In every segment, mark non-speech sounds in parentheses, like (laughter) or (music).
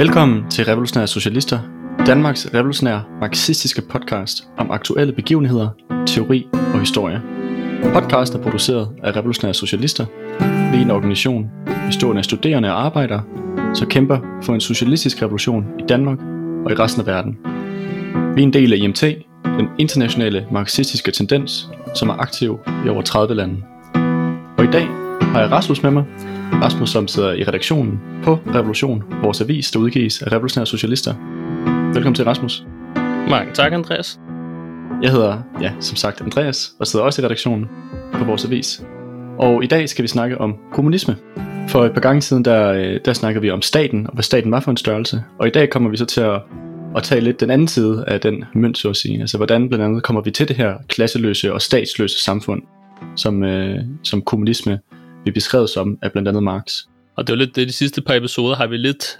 Velkommen til Revolutionære Socialister, Danmarks revolutionære marxistiske podcast om aktuelle begivenheder, teori og historie. Podcasten er produceret af Revolutionære Socialister. Vi er en organisation bestående af studerende og arbejdere, som kæmper for en socialistisk revolution i Danmark og i resten af verden. Vi er en del af IMT, den internationale marxistiske tendens, som er aktiv i over 30 lande. Og i dag har jeg Rasmus med mig, Rasmus, som sidder i redaktionen på Revolution, vores avis, der udgives af revolutionære socialister. Velkommen til, Rasmus. Mange tak, Andreas. Jeg hedder, ja, som sagt, Andreas, og sidder også i redaktionen på vores avis. Og i dag skal vi snakke om kommunisme. For et par gange siden, der, øh, der snakkede vi om staten, og hvad staten var for en størrelse. Og i dag kommer vi så til at, at tage lidt den anden side af den mønt, så at sige. Altså, hvordan blandt andet kommer vi til det her klasseløse og statsløse samfund, som, øh, som kommunisme vi beskrevet som af blandt andet Marx. Og det var lidt det, de sidste par episoder har vi lidt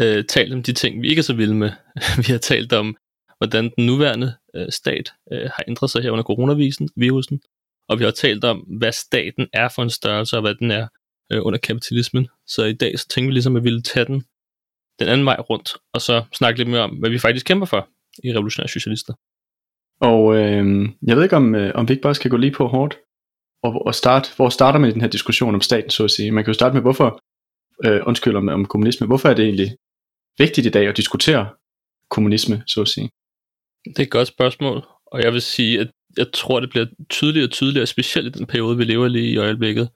øh, talt om de ting, vi ikke er så vilde med. (laughs) vi har talt om, hvordan den nuværende øh, stat øh, har ændret sig her under coronavirusen, og vi har talt om, hvad staten er for en størrelse, og hvad den er øh, under kapitalismen. Så i dag så tænker vi ligesom, at vi ville tage den den anden vej rundt, og så snakke lidt mere om, hvad vi faktisk kæmper for i Revolutionære Socialister. Og øh, jeg ved ikke, om, øh, om vi ikke bare skal gå lige på hårdt og, og starte, hvor starter man i den her diskussion om staten, så at sige. Man kan jo starte med, hvorfor, øh, undskyld om, om kommunisme, hvorfor er det egentlig vigtigt i dag at diskutere kommunisme, så at sige? Det er et godt spørgsmål, og jeg vil sige, at jeg tror, det bliver tydeligere og tydeligere, specielt i den periode, vi lever lige i øjeblikket.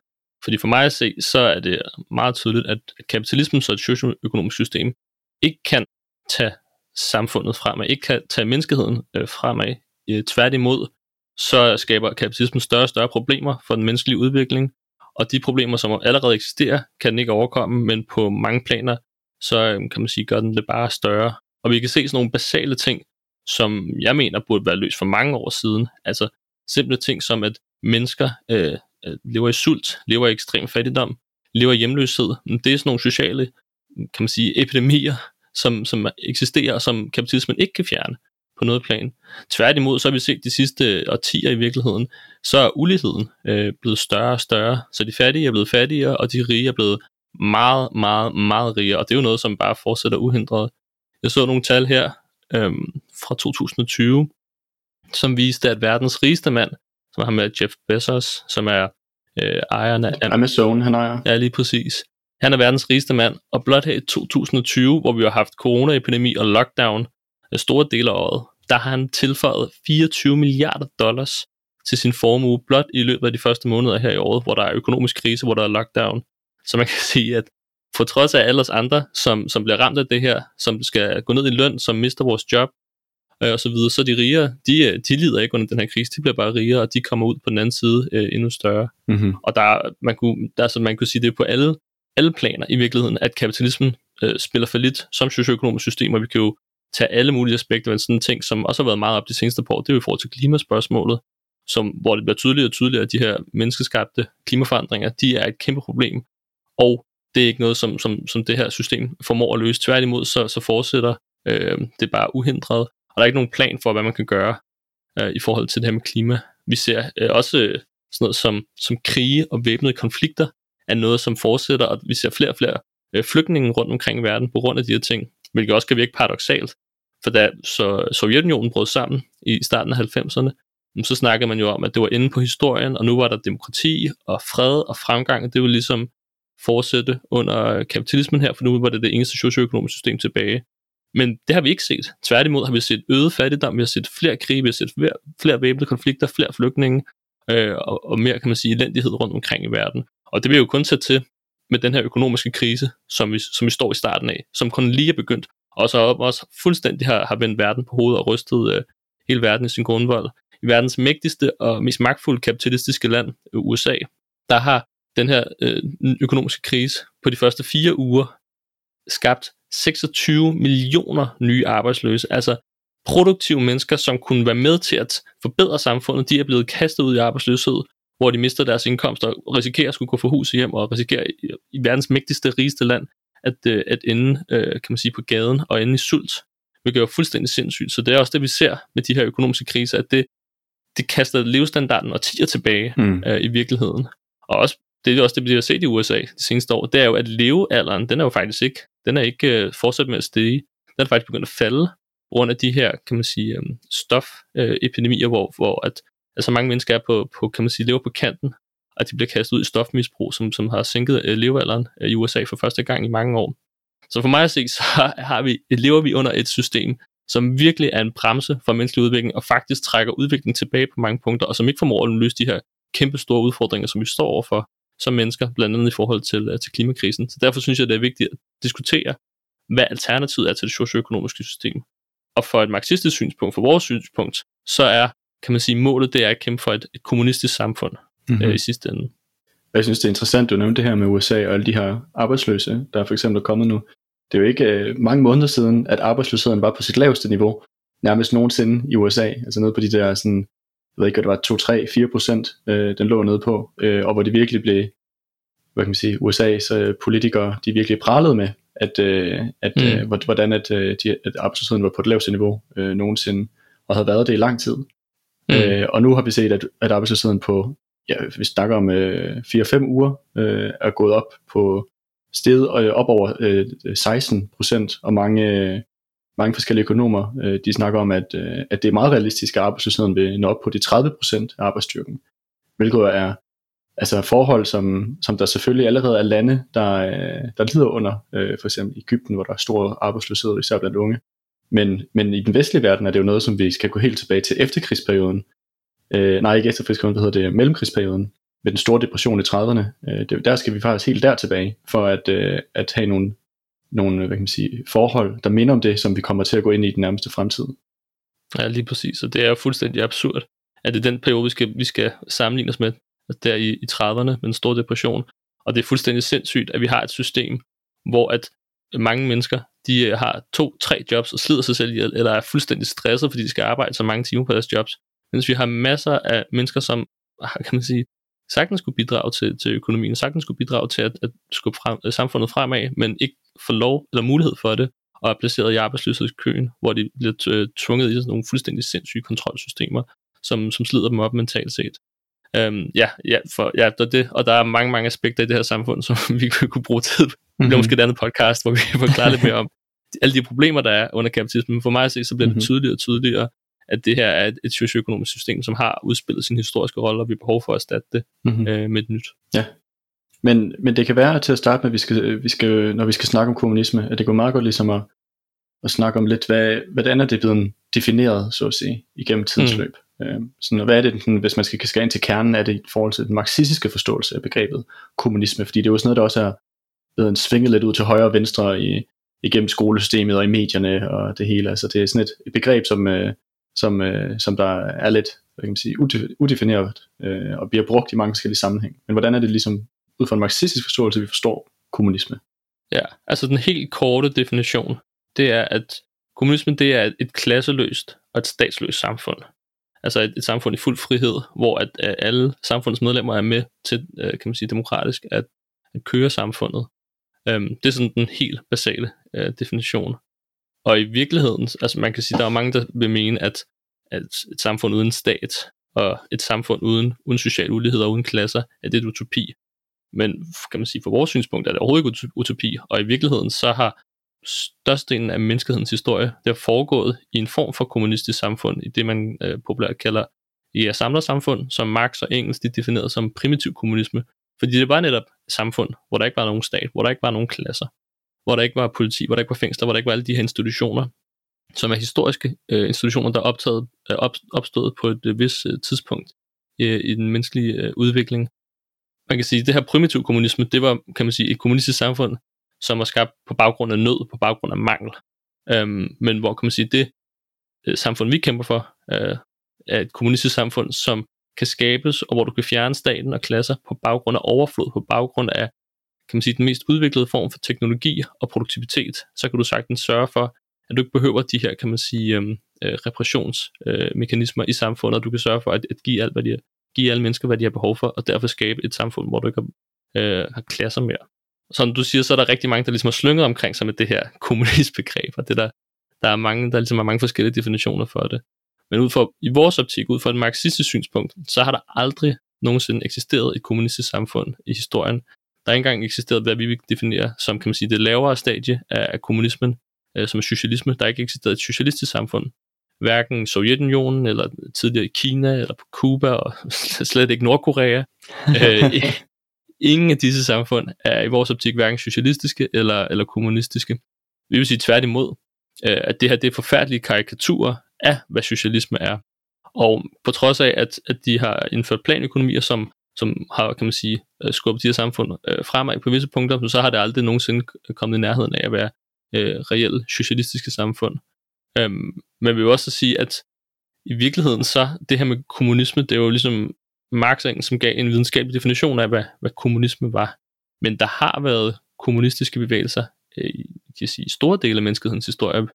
Fordi for mig at se, så er det meget tydeligt, at kapitalismen som et socioøkonomisk system ikke kan tage samfundet fremad, ikke kan tage menneskeheden øh, fremad. Øh, tværtimod, så skaber kapitalismen større og større problemer for den menneskelige udvikling, og de problemer, som allerede eksisterer, kan den ikke overkomme, men på mange planer, så øh, kan man sige, gør den det bare større. Og vi kan se sådan nogle basale ting, som jeg mener burde være løst for mange år siden. Altså simple ting som, at mennesker øh Øh, lever i sult, lever i ekstrem fattigdom, lever i hjemløshed. Det er sådan nogle sociale, kan man sige, epidemier, som, som eksisterer, og som kapitalismen ikke kan fjerne på noget plan. Tværtimod, så har vi set de sidste årtier i virkeligheden, så er uligheden øh, blevet større og større. Så de fattige er blevet fattigere, og de rige er blevet meget, meget, meget rigere. Og det er jo noget, som bare fortsætter uhindret. Jeg så nogle tal her øh, fra 2020, som viste, at verdens rigeste mand, som har med Jeff Bezos, som er øh, ejeren af Amazon, han ejer. Ja, lige præcis. Han er verdens rigeste mand, og blot her i 2020, hvor vi har haft coronaepidemi og lockdown, store dele af året, der har han tilføjet 24 milliarder dollars til sin formue, blot i løbet af de første måneder her i året, hvor der er økonomisk krise, hvor der er lockdown. Så man kan (laughs) sige, at for trods af alle os andre, som, som bliver ramt af det her, som skal gå ned i løn, som mister vores job, øh, og så videre, så de rigere, de, øh, de lider ikke under den her krise, de bliver bare rigere, og de kommer ud på den anden side øh, endnu større. Mm-hmm. Og der, man kunne, der, så man kunne sige, det er på alle, alle planer i virkeligheden, at kapitalismen øh, spiller for lidt som socioøkonomisk system, og vi kan jo tage alle mulige aspekter, men sådan en ting, som også har været meget op de seneste par år, det er jo i forhold til klimaspørgsmålet, som, hvor det bliver tydeligere og tydeligere, at de her menneskeskabte klimaforandringer, de er et kæmpe problem, og det er ikke noget, som, som, som det her system formår at løse. Tværtimod, så, så fortsætter øh, det bare uhindret, og der er ikke nogen plan for, hvad man kan gøre øh, i forhold til det her med klima. Vi ser øh, også øh, sådan noget som, som krige og væbnede konflikter, er noget, som fortsætter, og vi ser flere og flere øh, flygtninge rundt omkring i verden på grund af de her ting, hvilket også kan virke paradoxalt, for da så Sovjetunionen brød sammen i starten af 90'erne, så snakkede man jo om, at det var inde på historien, og nu var der demokrati og fred og fremgang, og det ville ligesom fortsætte under kapitalismen her, for nu var det det eneste socioøkonomiske system tilbage. Men det har vi ikke set. Tværtimod har vi set øget fattigdom, vi har set flere krige, vi har set flere, flere væbnede konflikter, flere flygtninge, øh, og, og mere, kan man sige, elendighed rundt omkring i verden. Og det vil jo kun sætte til med den her økonomiske krise, som vi, som vi står i starten af, som kun lige er begyndt, og så også fuldstændig har, har vendt verden på hovedet og rystet øh, hele verden i sin grundvold. I verdens mægtigste og mest magtfulde kapitalistiske land, øh, USA, der har den her øh, økonomiske krise på de første fire uger skabt 26 millioner nye arbejdsløse. Altså produktive mennesker, som kunne være med til at forbedre samfundet, de er blevet kastet ud i arbejdsløshed, hvor de mister deres indkomst og risikerer at skulle gå for hus hjem og risikerer i, verdens mægtigste, rigeste land at, øh, at ende, øh, kan man sige, på gaden og ende i sult. hvilket er fuldstændig sindssygt. Så det er også det, vi ser med de her økonomiske kriser, at det, det kaster levestandarden og tiger tilbage mm. øh, i virkeligheden. Og også, det er også det, vi har set i USA de seneste år, det er jo, at levealderen, den er jo faktisk ikke, den er ikke øh, fortsat med at stige. Den er faktisk begyndt at falde på grund af de her, kan man sige, øh, stofepidemier, øh, hvor, hvor at, altså mange mennesker er på, på, kan man sige, lever på kanten, og de bliver kastet ud i stofmisbrug, som, som har sænket øh, levealderen øh, i USA for første gang i mange år. Så for mig at se, (laughs) så har vi, lever vi under et system, som virkelig er en bremse for menneskelig udvikling, og faktisk trækker udviklingen tilbage på mange punkter, og som ikke formår at løse de her kæmpe store udfordringer, som vi står overfor som mennesker, blandt andet i forhold til, øh, til klimakrisen. Så derfor synes jeg, det er vigtigt at diskutere, hvad alternativet er til det socioøkonomiske system. Og for et marxistisk synspunkt, for vores synspunkt, så er, kan man sige, målet det er at kæmpe for et, et kommunistisk samfund mm-hmm. øh, i sidste ende. Jeg synes, det er interessant, du nævnte det her med USA og alle de her arbejdsløse, der er for eksempel kommet nu. Det er jo ikke øh, mange måneder siden, at arbejdsløsheden var på sit laveste niveau, nærmest nogensinde i USA, altså nede på de der sådan, jeg ved ikke, det var 2, 3, 4 procent, øh, den lå nede på, øh, og hvor det virkelig blev, hvad kan man sige, USA's øh, politikere, de virkelig pralede med, at, øh, at mm. øh, hvordan at, øh, de, at arbejdsløsheden var på det laveste niveau øh, nogensinde, og havde været det i lang tid. Mm. Øh, og nu har vi set, at, at arbejdsløsheden på, ja, vi snakker om øh, 4-5 uger, øh, er gået op på sted øh, op over øh, 16 procent, og mange, øh, mange forskellige økonomer, øh, de snakker om, at, øh, at det er meget realistisk, at arbejdsløsheden vil nå op på de 30% af arbejdsstyrken, hvilket er altså forhold, som, som der selvfølgelig allerede er lande, der, øh, der lider under, øh, for eksempel Ægypten, hvor der er stor arbejdsløshed, især blandt unge. Men, men i den vestlige verden er det jo noget, som vi skal gå helt tilbage til efterkrigsperioden. Øh, nej, ikke efterkrigsperioden, hvad hedder det, mellemkrigsperioden, med den store depression i 30'erne. Øh, det, der skal vi faktisk helt der tilbage, for at, øh, at have nogle, nogle hvad kan man sige, forhold, der minder om det, som vi kommer til at gå ind i den nærmeste fremtid. Ja, lige præcis, og det er jo fuldstændig absurd, at det er den periode, vi skal, vi skal sammenligne os med, der i, i 30'erne med den store depression. Og det er fuldstændig sindssygt, at vi har et system, hvor at mange mennesker, de øh, har to, tre jobs og slider sig selv ihjel, eller er fuldstændig stresset, fordi de skal arbejde så mange timer på deres jobs. Mens vi har masser af mennesker, som ah, kan man sige, sagtens skulle bidrage til, til økonomien, sagtens skulle bidrage til at, at skubbe frem, øh, samfundet fremad, men ikke få lov eller mulighed for det, og er placeret i arbejdsløshedskøen, hvor de bliver øh, tvunget i sådan nogle fuldstændig sindssyge kontrolsystemer, som, som slider dem op mentalt set. Øhm, ja, ja, for, ja, det er det, og der er mange, mange aspekter i det her samfund, som (laughs) vi kunne bruge tid på. Det bliver måske et andet podcast, hvor vi (laughs) kan forklare lidt mere om alle de problemer, der er under kapitalismen. Men for mig at se, så bliver det mm-hmm. tydeligere og tydeligere, at det her er et, et socioøkonomisk system, som har udspillet sin historiske rolle, og vi har behov for at erstatte det mm-hmm. øh, med et nyt. Ja, men, men det kan være til at starte med, at vi skal, vi skal, når vi skal snakke om kommunisme, at det går meget godt ligesom at, at snakke om lidt, hvad, hvordan er det blevet defineret, så at sige, igennem tidens mm. løb. Øh, sådan, hvad er det, hvis man skal, skal ind til kernen af det i forhold til den marxistiske forståelse af begrebet kommunisme, fordi det er jo sådan noget, der også er blevet svinget lidt ud til højre og venstre i, igennem skolesystemet og i medierne og det hele. Altså det er sådan et, et begreb, som, øh, som, øh, som der er lidt hvad kan man sige, udefineret øh, og bliver brugt i mange forskellige sammenhæng. Men hvordan er det ligesom ud fra en marxistisk forståelse, vi forstår kommunisme? Ja, altså den helt korte definition, det er, at kommunismen det er et klasseløst og et statsløst samfund. Altså et, et samfund i fuld frihed, hvor at, at alle samfundets medlemmer er med til, øh, kan man sige, demokratisk at, at køre samfundet. Øhm, det er sådan den helt basale øh, definition. Og i virkeligheden, altså man kan sige, der er mange, der vil mene, at, at et samfund uden stat og et samfund uden, uden social ulighed og uden klasser, at det er et utopi. Men kan man sige, fra vores synspunkt er det overhovedet ikke utopi, og i virkeligheden så har størstedelen af menneskehedens historie, det har foregået i en form for kommunistisk samfund, i det man øh, populært kalder i samlersamfund, som Marx og Engels de definerede som primitiv kommunisme, fordi det var netop et samfund, hvor der ikke var nogen stat, hvor der ikke var nogen klasser, hvor der ikke var politi, hvor der ikke var fængsler, hvor der ikke var alle de her institutioner, som er historiske øh, institutioner, der er optaget, øh, op, opstået på et øh, vis øh, tidspunkt øh, i den menneskelige øh, udvikling. Man kan sige, det her primitiv kommunisme, det var, kan man sige, et kommunistisk samfund, som var skabt på baggrund af nød, på baggrund af mangel. Øhm, men hvor kan man sige, det øh, samfund, vi kæmper for, øh, er et kommunistisk samfund, som kan skabes, og hvor du kan fjerne staten og klasser på baggrund af overflod, på baggrund af kan man sige, den mest udviklede form for teknologi og produktivitet, så kan du sagtens sørge for, at du ikke behøver de her, kan man sige, øhm, øh, repressionsmekanismer øh, i samfundet, og du kan sørge for at, at give, alt, hvad de, give alle mennesker, hvad de har behov for, og derfor skabe et samfund, hvor du ikke har, øh, har klasser mere. Som du siger, så er der rigtig mange, der ligesom har slynget omkring sig med det her (laughs) kommunistbegreb, og det der, der er mange, der ligesom har mange forskellige definitioner for det. Men ud fra, i vores optik, ud fra et marxistisk synspunkt, så har der aldrig nogensinde eksisteret et kommunistisk samfund i historien. Der er ikke engang eksisteret, hvad vi vil definere som kan man sige, det lavere stadie af, af kommunismen, øh, som er socialisme. Der er ikke eksisteret et socialistisk samfund. Hverken Sovjetunionen, eller tidligere Kina, eller på Cuba, og (laughs) slet ikke Nordkorea. øh, (laughs) ingen af disse samfund er i vores optik hverken socialistiske eller, eller kommunistiske. Vi vil sige tværtimod, øh, at det her det er forfærdelige karikaturer af, hvad socialisme er. Og på trods af, at, at de har indført planøkonomier, som, som har, kan man sige, øh, skubbet de her samfund øh, fremad på visse punkter, så har det aldrig nogensinde kommet i nærheden af at være øh, reelle socialistiske samfund. Øhm, men vi vil også sige, at i virkeligheden så, det her med kommunisme, det er jo ligesom Marx som gav en videnskabelig definition af, hvad, hvad kommunisme var. Men der har været kommunistiske bevægelser øh, kan sige, i store dele af menneskehedens historie.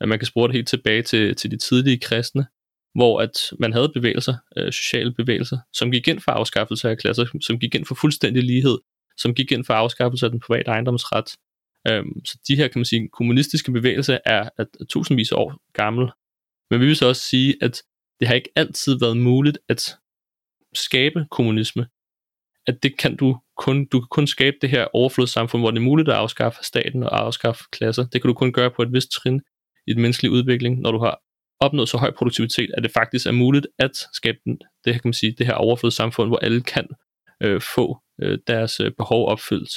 At man kan spore det helt tilbage til, til de tidlige kristne, hvor at man havde bevægelser, øh, sociale bevægelser, som gik ind for afskaffelse af klasser, som gik ind for fuldstændig lighed, som gik ind for afskaffelse af den private ejendomsret. Øhm, så de her, kan man sige, kommunistiske bevægelser er, er tusindvis af år gamle. Men vi vil så også sige, at det har ikke altid været muligt at skabe kommunisme. At det kan du kun, du kan kun skabe det her overflodssamfund, hvor det er muligt at afskaffe staten og afskaffe klasser. Det kan du kun gøre på et vist trin i den menneskelige udvikling, når du har opnået så høj produktivitet, at det faktisk er muligt at skabe den, det her, kan man sige, det her overflodssamfund, hvor alle kan øh, få øh, deres øh, behov opfyldt.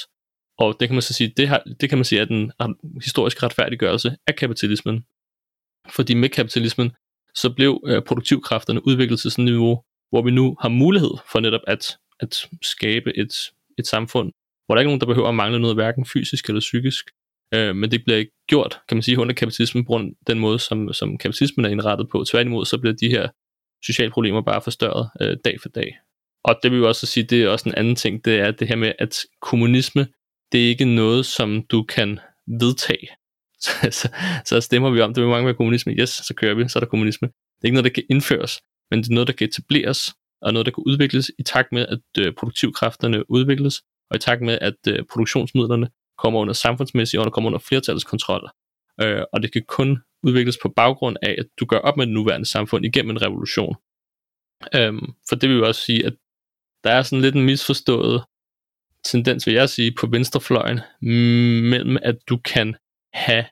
Og det kan man så sige, det, har, det kan man sige er den historiske retfærdiggørelse af kapitalismen. Fordi med kapitalismen, så blev øh, produktivkræfterne udviklet til sådan et niveau, hvor vi nu har mulighed for netop at, at skabe et, et samfund, hvor der ikke er nogen, der behøver at mangle noget, hverken fysisk eller psykisk. Øh, men det bliver ikke gjort, kan man sige, under kapitalismen, på den måde, som, som kapitalismen er indrettet på. Tværtimod, så bliver de her sociale problemer bare forstørret øh, dag for dag. Og det vil jo også sige, det er også en anden ting, det er det her med, at kommunisme, det er ikke noget, som du kan vedtage. (laughs) Så, så, så stemmer vi om, det vil mange med kommunisme, yes, så kører vi, så er der kommunisme. Det er ikke noget, der kan indføres, men det er noget, der kan etableres, og noget, der kan udvikles i takt med, at øh, produktivkræfterne udvikles, og i takt med, at øh, produktionsmidlerne kommer under samfundsmæssig og kommer under flertallets kontrol. Øh, og det kan kun udvikles på baggrund af, at du gør op med det nuværende samfund igennem en revolution. Øhm, for det vil jo også sige, at der er sådan lidt en misforstået tendens, vil jeg sige, på venstrefløjen, mellem at du kan have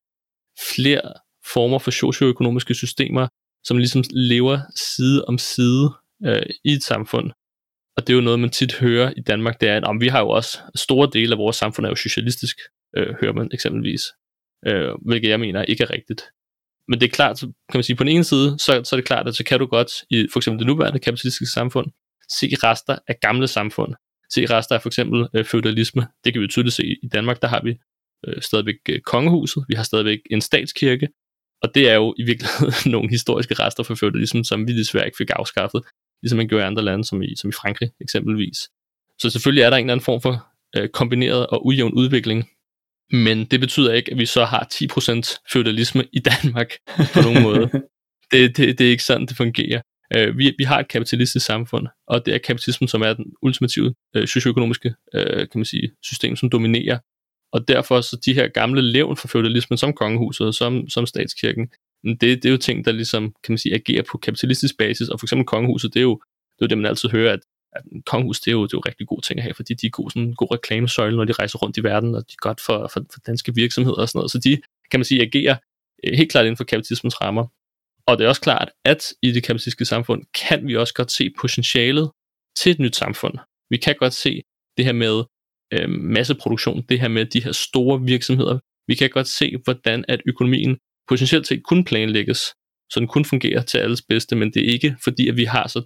flere former for socioøkonomiske systemer, som ligesom lever side om side øh, i et samfund. Og det er jo noget, man tit hører i Danmark, det er, at om vi har jo også store dele af vores samfund er jo socialistisk, øh, hører man eksempelvis. Øh, hvilket jeg mener ikke er rigtigt. Men det er klart, kan man sige, på den ene side, så, så er det klart, at så kan du godt i for eksempel det nuværende kapitalistiske samfund, se rester af gamle samfund. Se rester af for eksempel øh, feudalisme. Det kan vi tydeligt se i Danmark, der har vi øh, stadigvæk øh, kongehuset, vi har stadigvæk en statskirke, og det er jo i virkeligheden (laughs) nogle historiske rester for feudalismen, som vi desværre ikke fik afskaffet, ligesom man gjorde i andre lande, som i, som i Frankrig eksempelvis. Så selvfølgelig er der en eller anden form for øh, kombineret og ujævn udvikling, men det betyder ikke, at vi så har 10% feudalisme i Danmark på nogen måde. (laughs) Det, det, det er ikke sådan, det fungerer. Øh, vi, vi har et kapitalistisk samfund, og det er kapitalismen, som er den ultimative øh, socioøkonomiske øh, kan man sige, system, som dominerer. Og derfor så de her gamle levn fra feudalismen, som kongehuset, som, som statskirken, det, det er jo ting, der ligesom, kan man sige, agerer på kapitalistisk basis, og for eksempel kongehuset, det er jo det, er jo det man altid hører, at, at kongehus, det er, jo, det er jo rigtig gode ting at have, fordi de er gode, sådan en god reklamesøjle, når de rejser rundt i verden, og de er godt for, for, for danske virksomheder og sådan noget. Så de, kan man sige, agerer øh, helt klart inden for kapitalismens rammer. Og det er også klart, at i det kapitalistiske samfund kan vi også godt se potentialet til et nyt samfund. Vi kan godt se det her med øh, masseproduktion, det her med de her store virksomheder. Vi kan godt se, hvordan at økonomien potentielt set kun planlægges, så den kun fungerer til alles bedste, men det er ikke fordi, at vi har så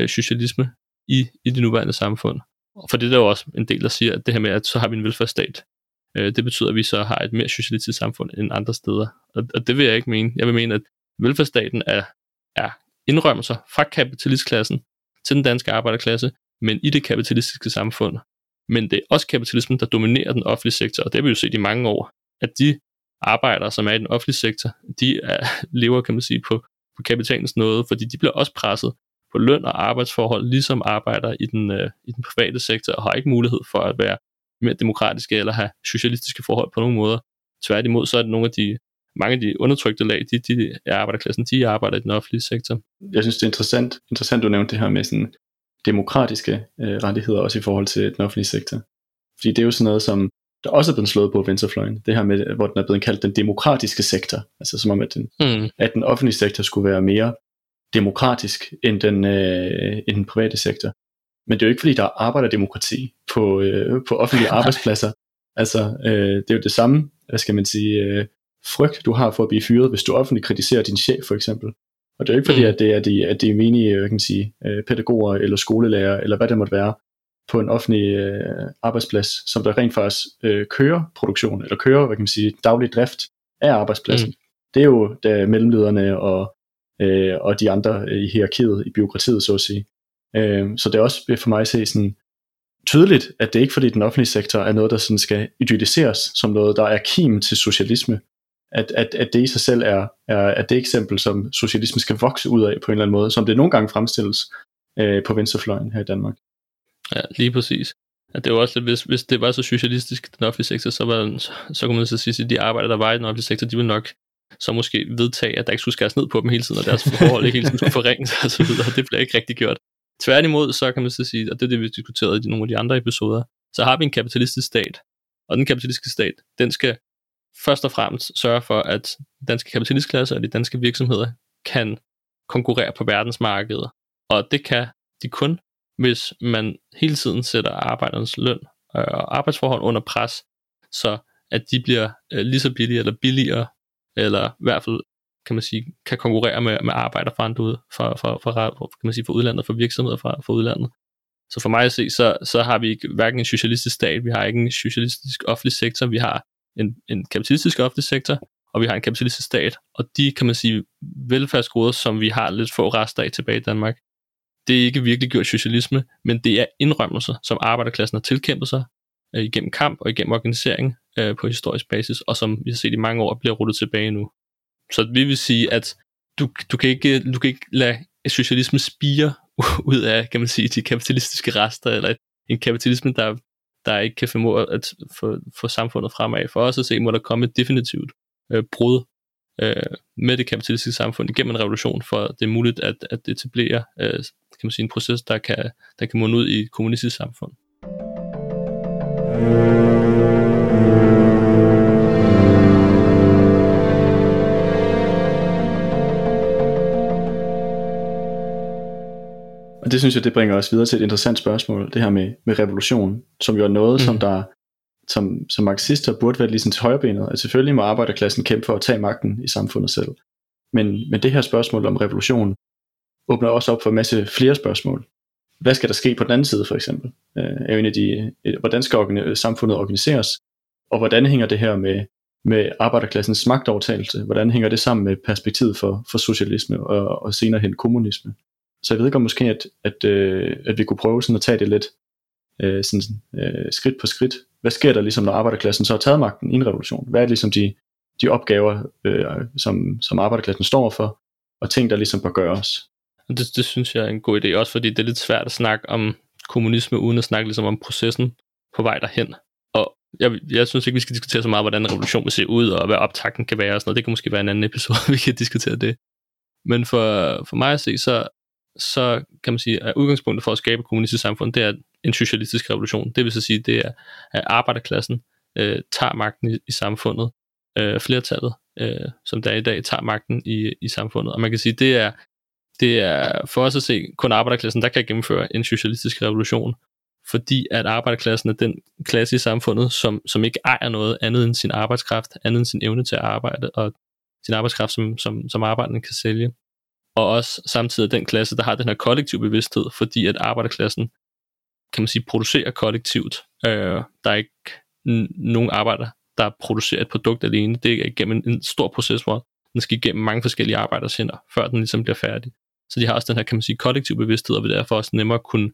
10% øh, socialisme i, i det nuværende samfund. For det er der jo også en del, der siger, at det her med, at så har vi en velfærdsstat, øh, det betyder, at vi så har et mere socialistisk samfund end andre steder. Og, og det vil jeg ikke mene. Jeg vil mene, at velfærdsstaten er, er indrømmelser fra kapitalistklassen til den danske arbejderklasse, men i det kapitalistiske samfund. Men det er også kapitalismen, der dominerer den offentlige sektor, og det har vi jo set i mange år, at de arbejdere, som er i den offentlige sektor, de er, (laughs) lever, kan man sige, på, på kapitalens nåde, fordi de bliver også presset på løn og arbejdsforhold, ligesom arbejder i den, øh, i den private sektor, og har ikke mulighed for at være mere demokratiske eller have socialistiske forhold på nogen måder. Tværtimod så er det nogle af de mange af de undertrykte lag, de, de er arbejderklassen, de arbejder i den offentlige sektor. Jeg synes, det er interessant, interessant du nævnte det her med sådan demokratiske øh, rettigheder, også i forhold til den offentlige sektor. Fordi det er jo sådan noget, som der også er blevet slået på venstrefløjen. Det her med, hvor den er blevet kaldt den demokratiske sektor. Altså som om, at den, mm. at den offentlige sektor skulle være mere demokratisk end den, øh, end den private sektor. Men det er jo ikke fordi, der er arbejderdemokrati på, øh, på offentlige (laughs) arbejdspladser. Altså, øh, det er jo det samme, hvad skal man sige, øh, frygt, du har for at blive fyret, hvis du offentligt kritiserer din chef, for eksempel. Og det er jo ikke fordi, mm. at det er de, at de menige hvad kan man sige, øh, pædagoger eller skolelærer, eller hvad det måtte være, på en offentlig øh, arbejdsplads, som der rent faktisk øh, kører produktion, eller kører, hvad kan man sige, daglig drift af arbejdspladsen. Mm. Det er jo der mellemlederne og, øh, og de andre i hierarkiet, i byråkratiet, så at sige. Øh, så det er også for mig at se sådan tydeligt, at det ikke fordi den offentlige sektor er noget, der sådan skal idealiseres som noget, der er kim til socialisme. At, at, at det i sig selv er, er er det eksempel, som socialismen skal vokse ud af på en eller anden måde, som det nogle gange fremstilles øh, på venstrefløjen her i Danmark. Ja, lige præcis. At det var også lidt, hvis, hvis det var så socialistisk, den offentlige sektor, så, var, så, så kunne man så sige, at de arbejder, der var i den offentlige sektor, de ville nok så måske vedtage, at der ikke skulle skæres ned på dem hele tiden, og deres forhold ikke hele tiden skulle forringes og så videre. Det bliver ikke rigtig gjort. Tværtimod, så kan man så sige, og det er det, vi diskuterede i nogle af de andre episoder, så har vi en kapitalistisk stat, og den kapitalistiske stat, den skal først og fremmest sørge for, at den danske kapitalistklasse og de danske virksomheder kan konkurrere på verdensmarkedet. Og det kan de kun, hvis man hele tiden sætter arbejdernes løn øh, og arbejdsforhold under pres, så at de bliver øh, lige så billige eller billigere, eller i hvert fald kan man sige, kan konkurrere med, med arbejder fra andre ud, fra, fra, fra, kan man sige, fra udlandet, fra virksomheder fra, fra udlandet. Så for mig at se, så, så har vi ikke hverken en socialistisk stat, vi har ikke en socialistisk offentlig sektor, vi har en, en kapitalistisk offentlig sektor, og vi har en kapitalistisk stat, og de, kan man sige, velfærdsgoder, som vi har lidt få rester af tilbage i Danmark, det er ikke virkelig gjort socialisme, men det er indrømmelser, som arbejderklassen har tilkæmpet sig øh, igennem kamp og igennem organisering øh, på historisk basis, og som vi har set i mange år bliver rullet tilbage nu. Så vi vil sige, at du, du, kan, ikke, du kan ikke lade socialisme spire (laughs) ud af, kan man sige, de kapitalistiske rester, eller en kapitalisme, der, der ikke kan formå at få, få samfundet fremad. For os at se, må der komme et definitivt øh, brud øh, med det kapitalistiske samfund igennem en revolution, for det er muligt at, at etablere øh, kan man sige, en proces, der kan, der kan munde ud i et kommunistisk samfund. Og det synes jeg, det bringer os videre til et interessant spørgsmål, det her med, med revolution, som jo er noget, mm. som der som, som marxister burde være ligesom til højrebenet. Altså selvfølgelig må arbejderklassen kæmpe for at tage magten i samfundet selv. Men, men det her spørgsmål om revolution åbner også op for en masse flere spørgsmål. Hvad skal der ske på den anden side for eksempel? Øh, er en af de, hvordan skal organi- samfundet organiseres? Og hvordan hænger det her med, med arbejderklassens magtovertagelse? Hvordan hænger det sammen med perspektivet for, for socialisme og, og senere hen kommunisme? Så jeg ved ikke om måske, at, at, øh, at vi kunne prøve sådan at tage det lidt øh, sådan, øh, skridt på skridt. Hvad sker der ligesom, når arbejderklassen så har taget magten i en revolution? Hvad er det ligesom de, de opgaver, øh, som, som arbejderklassen står for, og ting, der ligesom bør gøres? Det, det synes jeg er en god idé, også fordi det er lidt svært at snakke om kommunisme, uden at snakke ligesom om processen på vej derhen. Og jeg, jeg synes ikke, vi skal diskutere så meget, hvordan en revolution vil se ud, og hvad optakten kan være og sådan noget. Det kan måske være en anden episode, (laughs) vi kan diskutere det. Men for, for mig at se, så så kan man sige, at udgangspunktet for at skabe et kommunistisk samfund, det er en socialistisk revolution. Det vil så sige, det er, at arbejderklassen øh, tager magten i, i samfundet. Øh, flertallet, øh, som der er i dag, tager magten i, i samfundet. Og man kan sige, det er, det er for os at se, kun arbejderklassen, der kan gennemføre en socialistisk revolution, fordi at arbejderklassen er den klasse i samfundet, som, som ikke ejer noget andet end sin arbejdskraft, andet end sin evne til at arbejde, og sin arbejdskraft, som, som, som arbejderne kan sælge og også samtidig den klasse, der har den her kollektiv bevidsthed, fordi at arbejderklassen, kan man sige, producerer kollektivt. Øh, der er ikke n- nogen arbejder, der producerer et produkt alene. Det er igennem en, en stor proces, hvor den skal igennem mange forskellige arbejders hænder, før den ligesom bliver færdig. Så de har også den her, kan man sige, kollektiv bevidsthed, og vil derfor også nemmere kunne,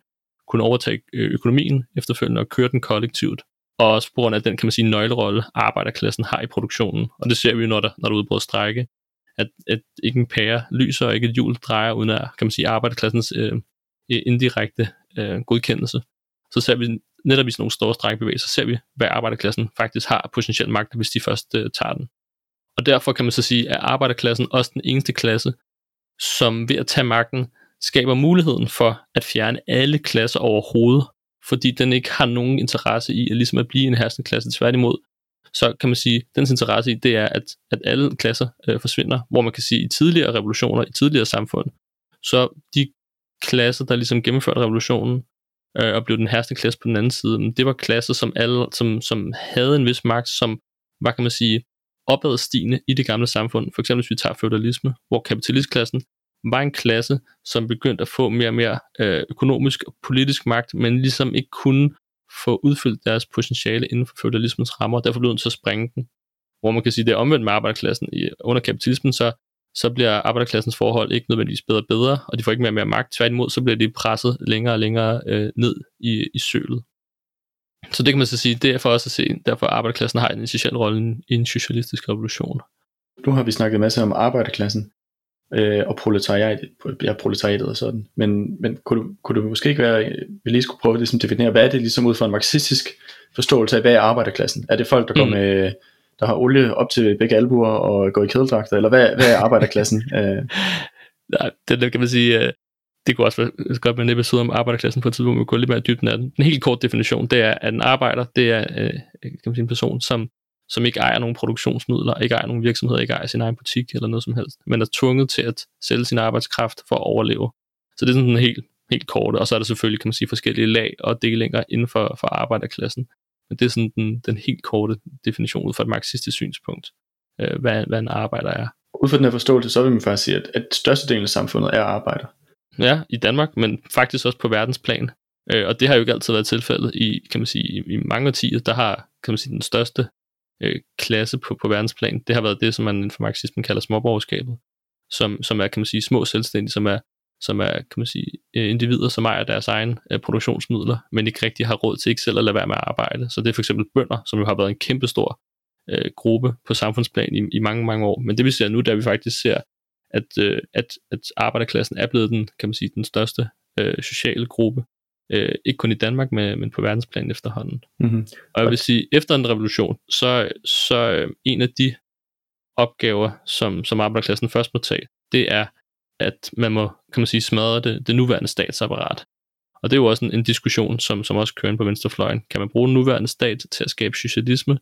kunne overtage øh, økonomien efterfølgende og køre den kollektivt. Og også på grund af den, kan man sige, nøglerolle, arbejderklassen har i produktionen. Og det ser vi jo, når der, når der udbryder strække, at, at ikke en pære lyser og ikke et hjul drejer uden at, kan man sige, arbejderklassens øh, indirekte øh, godkendelse. Så ser vi netop i sådan nogle store strækbevægelser, ser vi, hvad arbejderklassen faktisk har potentiel magt, hvis de først øh, tager den. og derfor kan man så sige, at arbejderklassen også den eneste klasse, som ved at tage magten, skaber muligheden for at fjerne alle klasser overhovedet, fordi den ikke har nogen interesse i at, ligesom at blive en herskende klasse. Tværtimod, så kan man sige, dens interesse i, det er, at, at alle klasser øh, forsvinder, hvor man kan sige, i tidligere revolutioner, i tidligere samfund, så de klasser, der ligesom gennemførte revolutionen, øh, og blev den herskende klasse på den anden side, det var klasser, som, alle, som, som havde en vis magt, som var, kan man sige, opadstigende i det gamle samfund. For eksempel hvis vi tager feudalisme, hvor kapitalistklassen var en klasse, som begyndte at få mere og mere øh, økonomisk og politisk magt, men ligesom ikke kunne få udfyldt deres potentiale inden for feudalismens rammer, og derfor bliver nødt til at sprænge den. Hvor man kan sige, det er omvendt med arbejderklassen. I, under kapitalismen, så, så bliver arbejderklassens forhold ikke nødvendigvis bedre og bedre, og de får ikke mere og mere magt. Tværtimod, så bliver de presset længere og længere øh, ned i, i sølet. Så det kan man så sige, det er for os at se, derfor arbejderklassen har en essentiel rolle i en socialistisk revolution. Nu har vi snakket masser om arbejderklassen øh, og proletariatet, ja, proletariatet og sådan. Men, men kunne, du, kunne du måske ikke være, vi lige skulle prøve at ligesom definere, hvad er det ligesom ud fra en marxistisk forståelse af, hvad er arbejderklassen? Er det folk, der går mm. med, der har olie op til begge albuer og går i kædeldragter, eller hvad, hvad er arbejderklassen? (laughs) øh. Nej, det, kan man sige, øh, det kunne også være godt med en episode om arbejderklassen på et tidspunkt, hvor vi går lidt mere dybden af den. En helt kort definition, det er, at en arbejder, det er øh, kan man sige, en person, som som ikke ejer nogen produktionsmidler, ikke ejer nogen virksomhed, ikke ejer sin egen butik eller noget som helst, men er tvunget til at sælge sin arbejdskraft for at overleve. Så det er sådan en helt, helt korte, og så er der selvfølgelig, kan man sige, forskellige lag og delinger inden for, for arbejderklassen. Men det er sådan den, den helt korte definition ud fra et marxistisk synspunkt, øh, hvad, hvad en arbejder er. Ud fra den her forståelse, så vil man faktisk sige, at, at størstedelen af samfundet er arbejder. Ja, i Danmark, men faktisk også på verdensplan. Øh, og det har jo ikke altid været tilfældet i, kan man sige, i, i mange årtier, der har, kan man sige, den største øh, klasse på, på verdensplan, det har været det, som man inden for marxismen kalder småborgerskabet, som, som er, kan man sige, små selvstændige, som er, som er, kan man sige, øh, individer, som ejer deres egen øh, produktionsmidler, men ikke rigtig har råd til ikke selv at lade være med at arbejde. Så det er for eksempel bønder, som jo har været en kæmpestor øh, gruppe på samfundsplan i, i mange, mange år. Men det vi ser nu, der vi faktisk ser, at, øh, at, at arbejderklassen er blevet den, kan man sige, den største øh, sociale gruppe Øh, ikke kun i Danmark, men, men på verdensplan efterhånden. Mm-hmm. Og jeg vil sige, efter en revolution, så, så øh, en af de opgaver, som, som arbejderklassen først må tage, det er, at man må, kan man sige, smadre det, det nuværende statsapparat. Og det er jo også en, en diskussion, som, som også kører ind på venstrefløjen. Kan man bruge den nuværende stat til at skabe socialisme,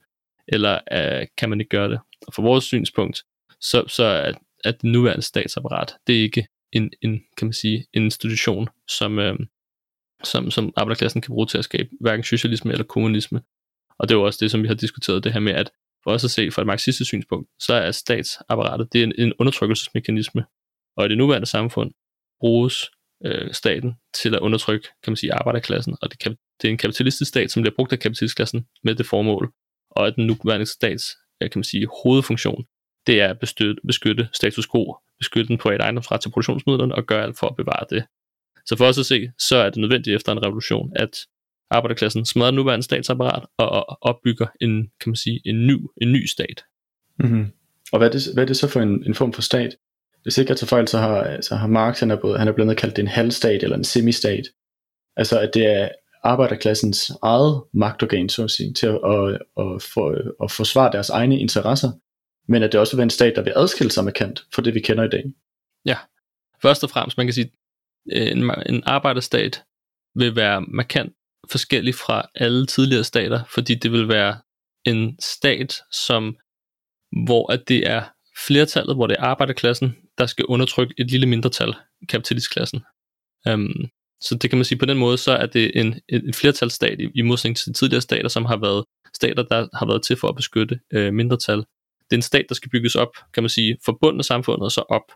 eller uh, kan man ikke gøre det? Og fra vores synspunkt, så, så er, at det nuværende statsapparat, det er ikke en, en, kan man sige, en institution, som, øh, som, som arbejderklassen kan bruge til at skabe hverken socialisme eller kommunisme. Og det er jo også det, som vi har diskuteret, det her med, at for os at se fra et marxistisk synspunkt, så er statsapparatet det er en, en undertrykkelsesmekanisme. Og i det nuværende samfund bruges øh, staten til at undertrykke, kan man sige, arbejderklassen. Og det, kan, det er en kapitalistisk stat, som bliver brugt af kapitalistklassen med det formål. Og at den nuværende stats, øh, kan man sige, hovedfunktion, det er at beskytte, beskytte status quo, beskytte den private ejendomsret til produktionsmidlerne og gøre alt for at bevare det. Så for os at se, så er det nødvendigt efter en revolution, at arbejderklassen smadrer nuværende statsapparat og opbygger en, kan man sige, en ny, en ny stat. Mm-hmm. Og hvad er, det, hvad er det så for en, en form for stat? Hvis ikke jeg tager fejl, så har, så har Marx, han er, både, han er blandt andet kaldt det en halvstat eller en semistat. Altså at det er arbejderklassens eget magtorgan, så at sige, til at, at, at, for, at forsvare deres egne interesser, men at det også vil være en stat, der vil adskille sig markant fra det, vi kender i dag. Ja, først og fremmest, man kan sige, Øh, en, en arbejderstat vil være markant forskellig fra alle tidligere stater, fordi det vil være en stat, som hvor at det er flertallet, hvor det er arbejderklassen, der skal undertrykke et lille mindretal, kapitalistklassen. Um, så det kan man sige på den måde, så er det en, en flertalsstat i, i modsætning til tidligere stater, som har været stater, der har været til for at beskytte øh, mindretal. Det er en stat, der skal bygges op, kan man sige, forbundet samfundet og så op,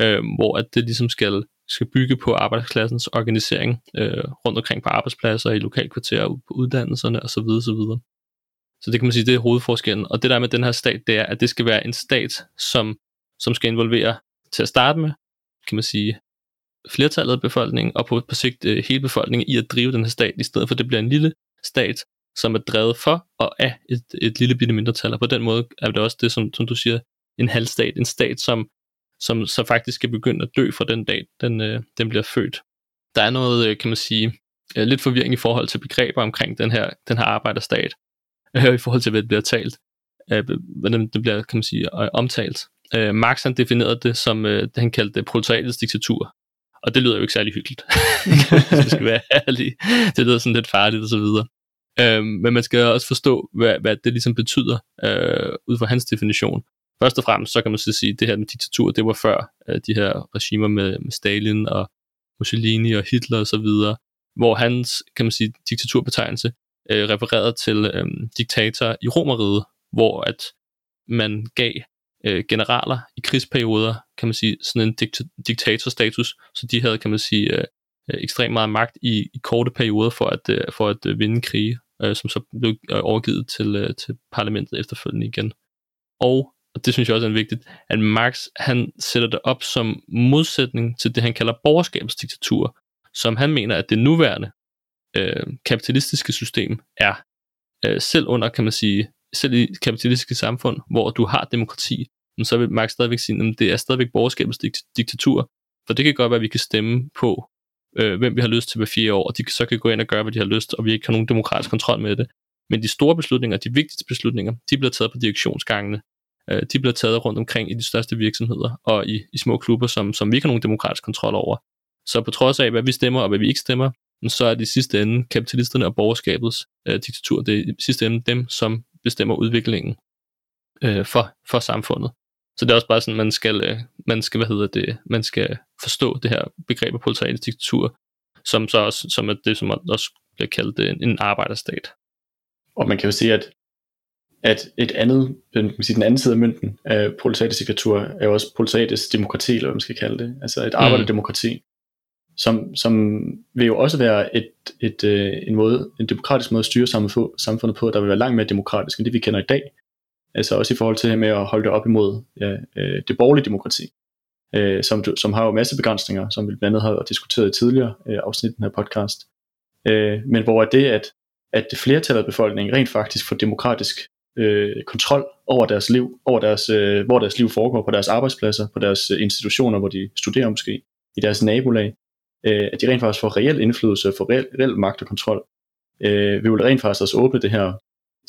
øh, hvor at det ligesom skal skal bygge på arbejdsklassens organisering øh, rundt omkring på arbejdspladser, i lokalkvarterer, på uddannelserne osv. osv. Så det kan man sige, det er hovedforskellen. Og det der med den her stat, det er, at det skal være en stat, som, som skal involvere til at starte med, kan man sige, flertallet af befolkningen, og på, på sigt øh, hele befolkningen i at drive den her stat, i stedet for at det bliver en lille stat, som er drevet for og af et, et lille bitte mindretal. Og på den måde er det også det, som, som du siger, en halvstat. En stat, som som så faktisk skal begynde at dø fra den dag, den, øh, den bliver født. Der er noget, øh, kan man sige, øh, lidt forvirring i forhold til begreber omkring den her, den her arbejderstat, øh, i forhold til, hvad det bliver talt. øh, hvordan det bliver, kan man sige, øh, omtalt. Øh, Marx han definerede det som, øh, det han kaldte proletariatets diktatur. Og det lyder jo ikke særlig hyggeligt, (laughs) hvis vi skal være ærlige. Det lyder sådan lidt farligt og så videre. Øh, men man skal også forstå, hvad, hvad det ligesom betyder, øh, ud fra hans definition. Først og fremmest, så kan man så sige, at det her med diktatur, det var før øh, de her regimer med, med Stalin og Mussolini og Hitler og så videre, hvor hans, kan man sige, diktaturbetegnelse øh, refererede til øh, diktator i Romeriet, hvor at man gav øh, generaler i krigsperioder, kan man sige, sådan en dikt- diktatorstatus, så de havde, kan man sige, øh, øh, ekstremt meget magt i, i korte perioder for at, øh, for at øh, vinde krige, øh, som så blev øh, overgivet til, øh, til parlamentet efterfølgende igen. Og, og det synes jeg også er vigtigt, at Marx han sætter det op som modsætning til det, han kalder borgerskabsdiktatur, som han mener, at det nuværende øh, kapitalistiske system er. Øh, selv under, kan man sige, selv i kapitalistiske samfund, hvor du har demokrati, så vil Marx stadigvæk sige, at det er stadigvæk borgerskabets diktatur. For det kan godt være, at vi kan stemme på, øh, hvem vi har lyst til hver fire år, og de så kan gå ind og gøre, hvad de har lyst, og vi ikke har nogen demokratisk kontrol med det. Men de store beslutninger, de vigtigste beslutninger, de bliver taget på direktionsgangene. Øh, de bliver taget rundt omkring i de største virksomheder og i, i små klubber, som, som vi ikke har nogen demokratisk kontrol over. Så på trods af, hvad vi stemmer og hvad vi ikke stemmer, så er det i sidste ende kapitalisterne og borgerskabets øh, diktatur, det er i sidste ende dem, som bestemmer udviklingen øh, for, for samfundet. Så det er også bare sådan, man skal, øh, man skal, hvad hedder det, man skal forstå det her begreb af proletarisk diktatur, som så også, som er det, som også bliver kaldt øh, en, en arbejderstat. Og man kan jo sige, at, at et andet, man kan sige, den anden side af mønten af proletariatisk diktatur, er jo også proletariatisk demokrati, eller hvad man skal kalde det. Altså et arbejderdemokrati. Mm som, som vil jo også være et, et, øh, en, måde, en demokratisk måde at styre samfundet på, der vil være langt mere demokratisk end det, vi kender i dag. Altså også i forhold til med at holde det op imod ja, øh, det borgerlige demokrati, øh, som, som har jo masse begrænsninger, som vi blandt andet har diskuteret i tidligere øh, afsnit af den her podcast. Øh, men hvor er det, at, at det flertal af befolkningen rent faktisk får demokratisk øh, kontrol over deres liv, over deres, øh, hvor deres liv foregår, på deres arbejdspladser, på deres øh, institutioner, hvor de studerer måske, i deres nabolag, øh, at de rent faktisk får reel indflydelse, får reel, reel magt og kontrol. Øh, vi vil rent faktisk også åbne det her,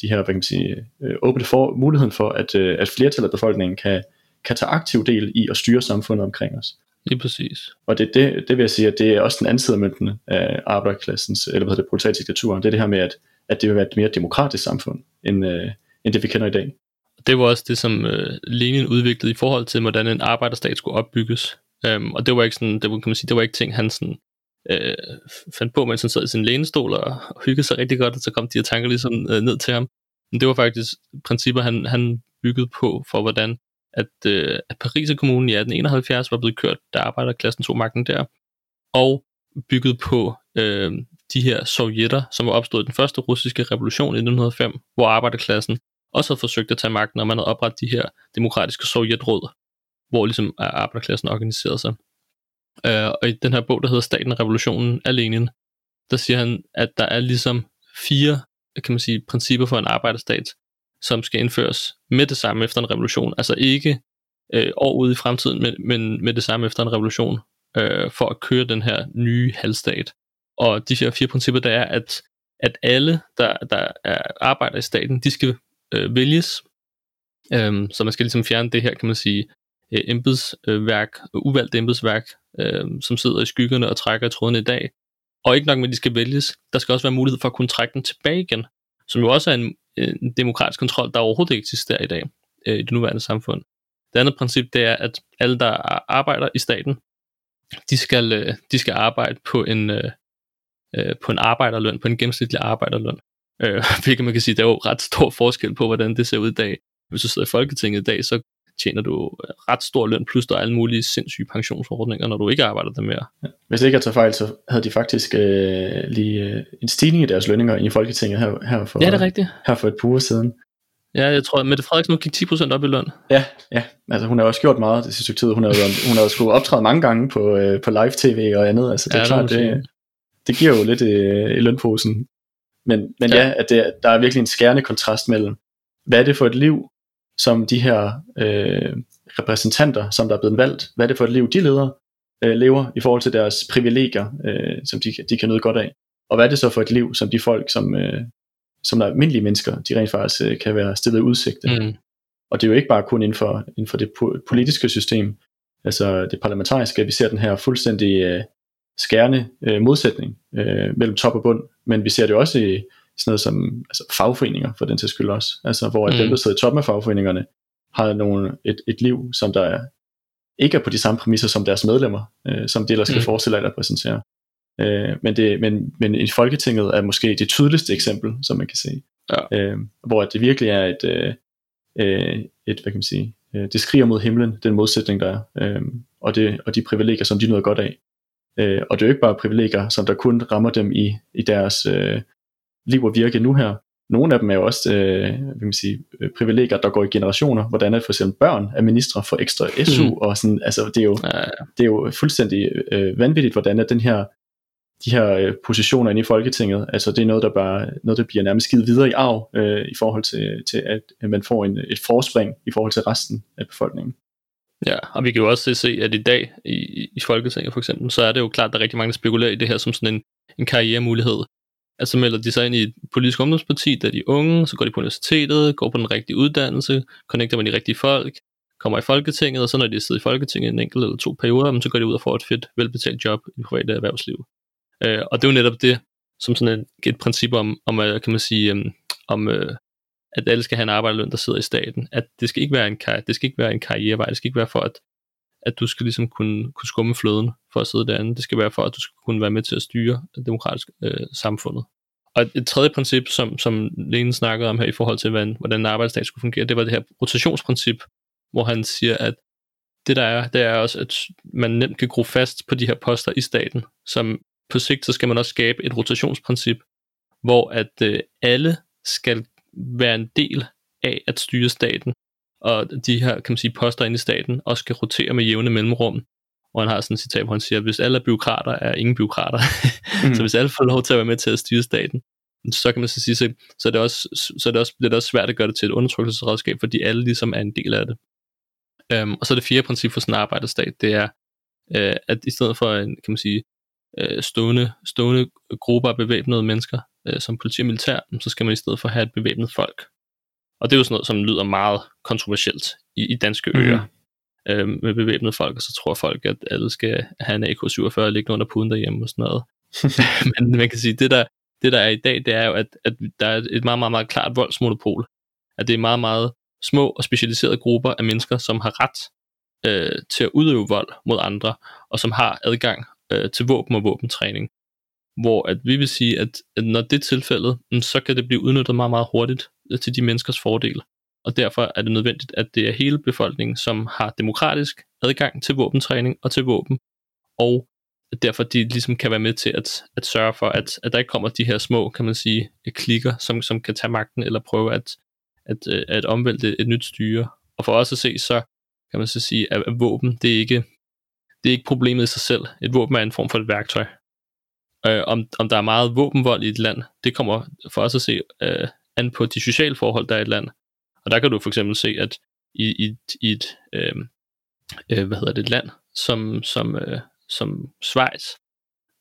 de her, hvad kan man sige, øh, åbne for muligheden for, at, øh, at flertallet af befolkningen kan, kan tage aktiv del i at styre samfundet omkring os. Lige præcis. Og det, det, det vil jeg sige, at det er også den anden side af mønten af arbejderklassens, eller hvad hedder det, proletariatdiktaturen. Det er det her med, at, at det vil være et mere demokratisk samfund, end, øh, end det vi kender i dag. Det var også det, som øh, Lenin udviklede i forhold til, hvordan en arbejderstat skulle opbygges. Øhm, og det var ikke sådan, det var, kan man sige, det var ikke ting, han sådan, øh, fandt på, mens han sad i sin lænestol og, og hyggede sig rigtig godt, og så kom de her tanker ligesom øh, ned til ham. Men det var faktisk principper, han, han byggede på for, hvordan at, øh, at Paris kommunen i 1871 var blevet kørt, da arbejderklassen tog magten der, og bygget på øh, de her sovjetter, som var opstået i den første russiske revolution i 1905, hvor arbejderklassen også havde forsøgt at tage magten, og man havde oprettet de her demokratiske sovjetråd, hvor ligesom arbejderklassen organiserede sig. Øh, og i den her bog, der hedder Staten Revolutionen af Lenin, der siger han, at der er ligesom fire kan man sige, principper for en arbejderstat, som skal indføres med det samme efter en revolution. Altså ikke øh, år ude i fremtiden, men, men med det samme efter en revolution, øh, for at køre den her nye halvstat. Og de her fire principper, der er, at, at alle, der, der er arbejder i staten, de skal øh, vælges. Øhm, så man skal ligesom fjerne det her, kan man sige, øh, embedsværk, øh, uvalgt embedsværk, øh, som sidder i skyggerne og trækker i trådene i dag. Og ikke nok med, at de skal vælges, der skal også være mulighed for at kunne trække dem tilbage igen, som jo også er en, en demokratisk kontrol, der overhovedet ikke eksisterer i dag øh, i det nuværende samfund. Det andet princip, det er, at alle, der arbejder i staten, de skal, øh, de skal arbejde på en, øh, øh på en arbejderløn, på en gennemsnitlig arbejderløn. Øh, (laughs) hvilket man kan sige, der er jo ret stor forskel på, hvordan det ser ud i dag. Hvis du sidder i Folketinget i dag, så tjener du ret stor løn, plus der er alle mulige sindssyge pensionsordninger, når du ikke arbejder der mere. Ja. Hvis ikke jeg tager fejl, så havde de faktisk øh, lige øh, en stigning i deres lønninger i Folketinget her, her, for, ja, det er rigtigt. her for et par uger siden. Ja, jeg tror, at Mette Frederiksen nu gik 10% op i løn. Ja, ja. Altså, hun har også gjort meget det sidste tid. Hun har jo hun har skulle optræde mange gange på, øh, på live-tv og andet. Altså, det er ja, klart, det, det giver jo lidt øh, i lønposen. Men, men ja, ja at det, der er virkelig en skærende kontrast mellem, hvad er det for et liv, som de her øh, repræsentanter, som der er blevet valgt, hvad er det for et liv, de leder, øh, lever i forhold til deres privilegier, øh, som de, de kan nyde godt af. Og hvad er det så for et liv, som de folk, som, øh, som der almindelige mennesker, de rent faktisk øh, kan være stillet udsigt. Mm. Og det er jo ikke bare kun inden for, inden for det politiske system, altså det parlamentariske, at vi ser den her fuldstændig øh, skærende øh, modsætning øh, mellem top og bund, men vi ser det også i sådan noget som altså fagforeninger, for den til skyld også, altså hvor mm. dem, der sidder i toppen af fagforeningerne, har nogle, et, et liv, som der er, ikke er på de samme præmisser som deres medlemmer, øh, som de ellers skal mm. forestille at repræsentere. Øh, men, det, men, men i Folketinget er måske det tydeligste eksempel, som man kan se. Ja. Øh, hvor det virkelig er et, øh, øh, et hvad kan man sige, øh, det skriger mod himlen, den modsætning der er, øh, og, det, og de privilegier, som de nyder godt af. Øh, og det er jo ikke bare privilegier, som der kun rammer dem i, i deres øh, liv og virke nu her. Nogle af dem er jo også øh, hvad man sige, øh, privilegier, der går i generationer, hvordan er for eksempel børn af ministre får ekstra SU, mm. og sådan, altså det er jo, ja, ja. Det er jo fuldstændig øh, vanvittigt, hvordan er den her de her øh, positioner inde i Folketinget, altså det er noget, der, bare, noget, der bliver nærmest givet videre i arv, øh, i forhold til, til at, at man får en, et forspring i forhold til resten af befolkningen. Ja, og vi kan jo også se, at i dag i, i Folketinget for eksempel, så er det jo klart, at der er rigtig mange, der spekulerer i det her som sådan en, en karrieremulighed. Altså melder de sig ind i et politisk ungdomsparti, der er unge, så går de på universitetet, går på den rigtige uddannelse, connecter med de rigtige folk, kommer i Folketinget, og så når de sidder i Folketinget en enkelt eller to perioder, så går de ud og får et fedt, velbetalt job i det private erhvervsliv. Øh, og det er jo netop det, som sådan et, et princip om, om øh, kan man sige, um, om, øh, at alle skal have en arbejderløn, der sidder i staten. At det skal ikke være en, det skal ikke være en karrierevej, det skal ikke være for, at, at du skal ligesom kunne, kunne skumme fløden for at sidde derinde. Det skal være for, at du skal kunne være med til at styre det demokratiske øh, samfundet. Og et, et tredje princip, som, som Lene snakkede om her i forhold til, hvordan, hvordan en arbejdsstat skulle fungere, det var det her rotationsprincip, hvor han siger, at det der er, det er også, at man nemt kan gro fast på de her poster i staten, som på sigt, så skal man også skabe et rotationsprincip, hvor at øh, alle skal være en del af at styre staten, og de her, kan man sige, poster inde i staten også skal rotere med jævne mellemrum. Og han har sådan et citat, hvor han siger, at hvis alle er byråkrater, er ingen byråkrater. (laughs) Mm. så hvis alle får lov til at være med til at styre staten, så kan man så sige, så, så, er det også, så er det også, det er det også svært at gøre det til et undertrykkelsesredskab, fordi alle ligesom er en del af det. Um, og så det fjerde princip for sådan en arbejderstat, det er, uh, at i stedet for en, kan man sige, uh, stående, stående grupper af bevæbnede mennesker, uh, som politi og militær, så skal man i stedet for have et bevæbnet folk. Og det er jo sådan noget, som lyder meget kontroversielt i, i danske mm. øer øh, med bevæbnede folk, og så tror folk, at alle skal have en AK-47 liggende under puden derhjemme og sådan noget. (laughs) Men man kan sige, det der, det der er i dag, det er jo, at, at der er et meget, meget, meget klart voldsmonopol. At det er meget, meget små og specialiserede grupper af mennesker, som har ret øh, til at udøve vold mod andre, og som har adgang øh, til våben og våbentræning. Hvor at vi vil sige, at, at når det er tilfældet, mm, så kan det blive udnyttet meget, meget hurtigt øh, til de menneskers fordel og derfor er det nødvendigt, at det er hele befolkningen, som har demokratisk adgang til våbentræning og til våben, og derfor de ligesom kan være med til at, at sørge for, at, at der ikke kommer de her små, kan man sige, klikker, som, som kan tage magten eller prøve at, at, øh, at omvælte et nyt styre. Og for os at se, så kan man så sige, at, at våben, det er ikke det er ikke problemet i sig selv. Et våben er en form for et værktøj. Øh, om, om der er meget våbenvold i et land, det kommer for os at se øh, an på de sociale forhold, der er i et land. Og der kan du for eksempel se, at i, i, i et, øh, øh, hvad hedder det, et land som, som, øh, som Schweiz,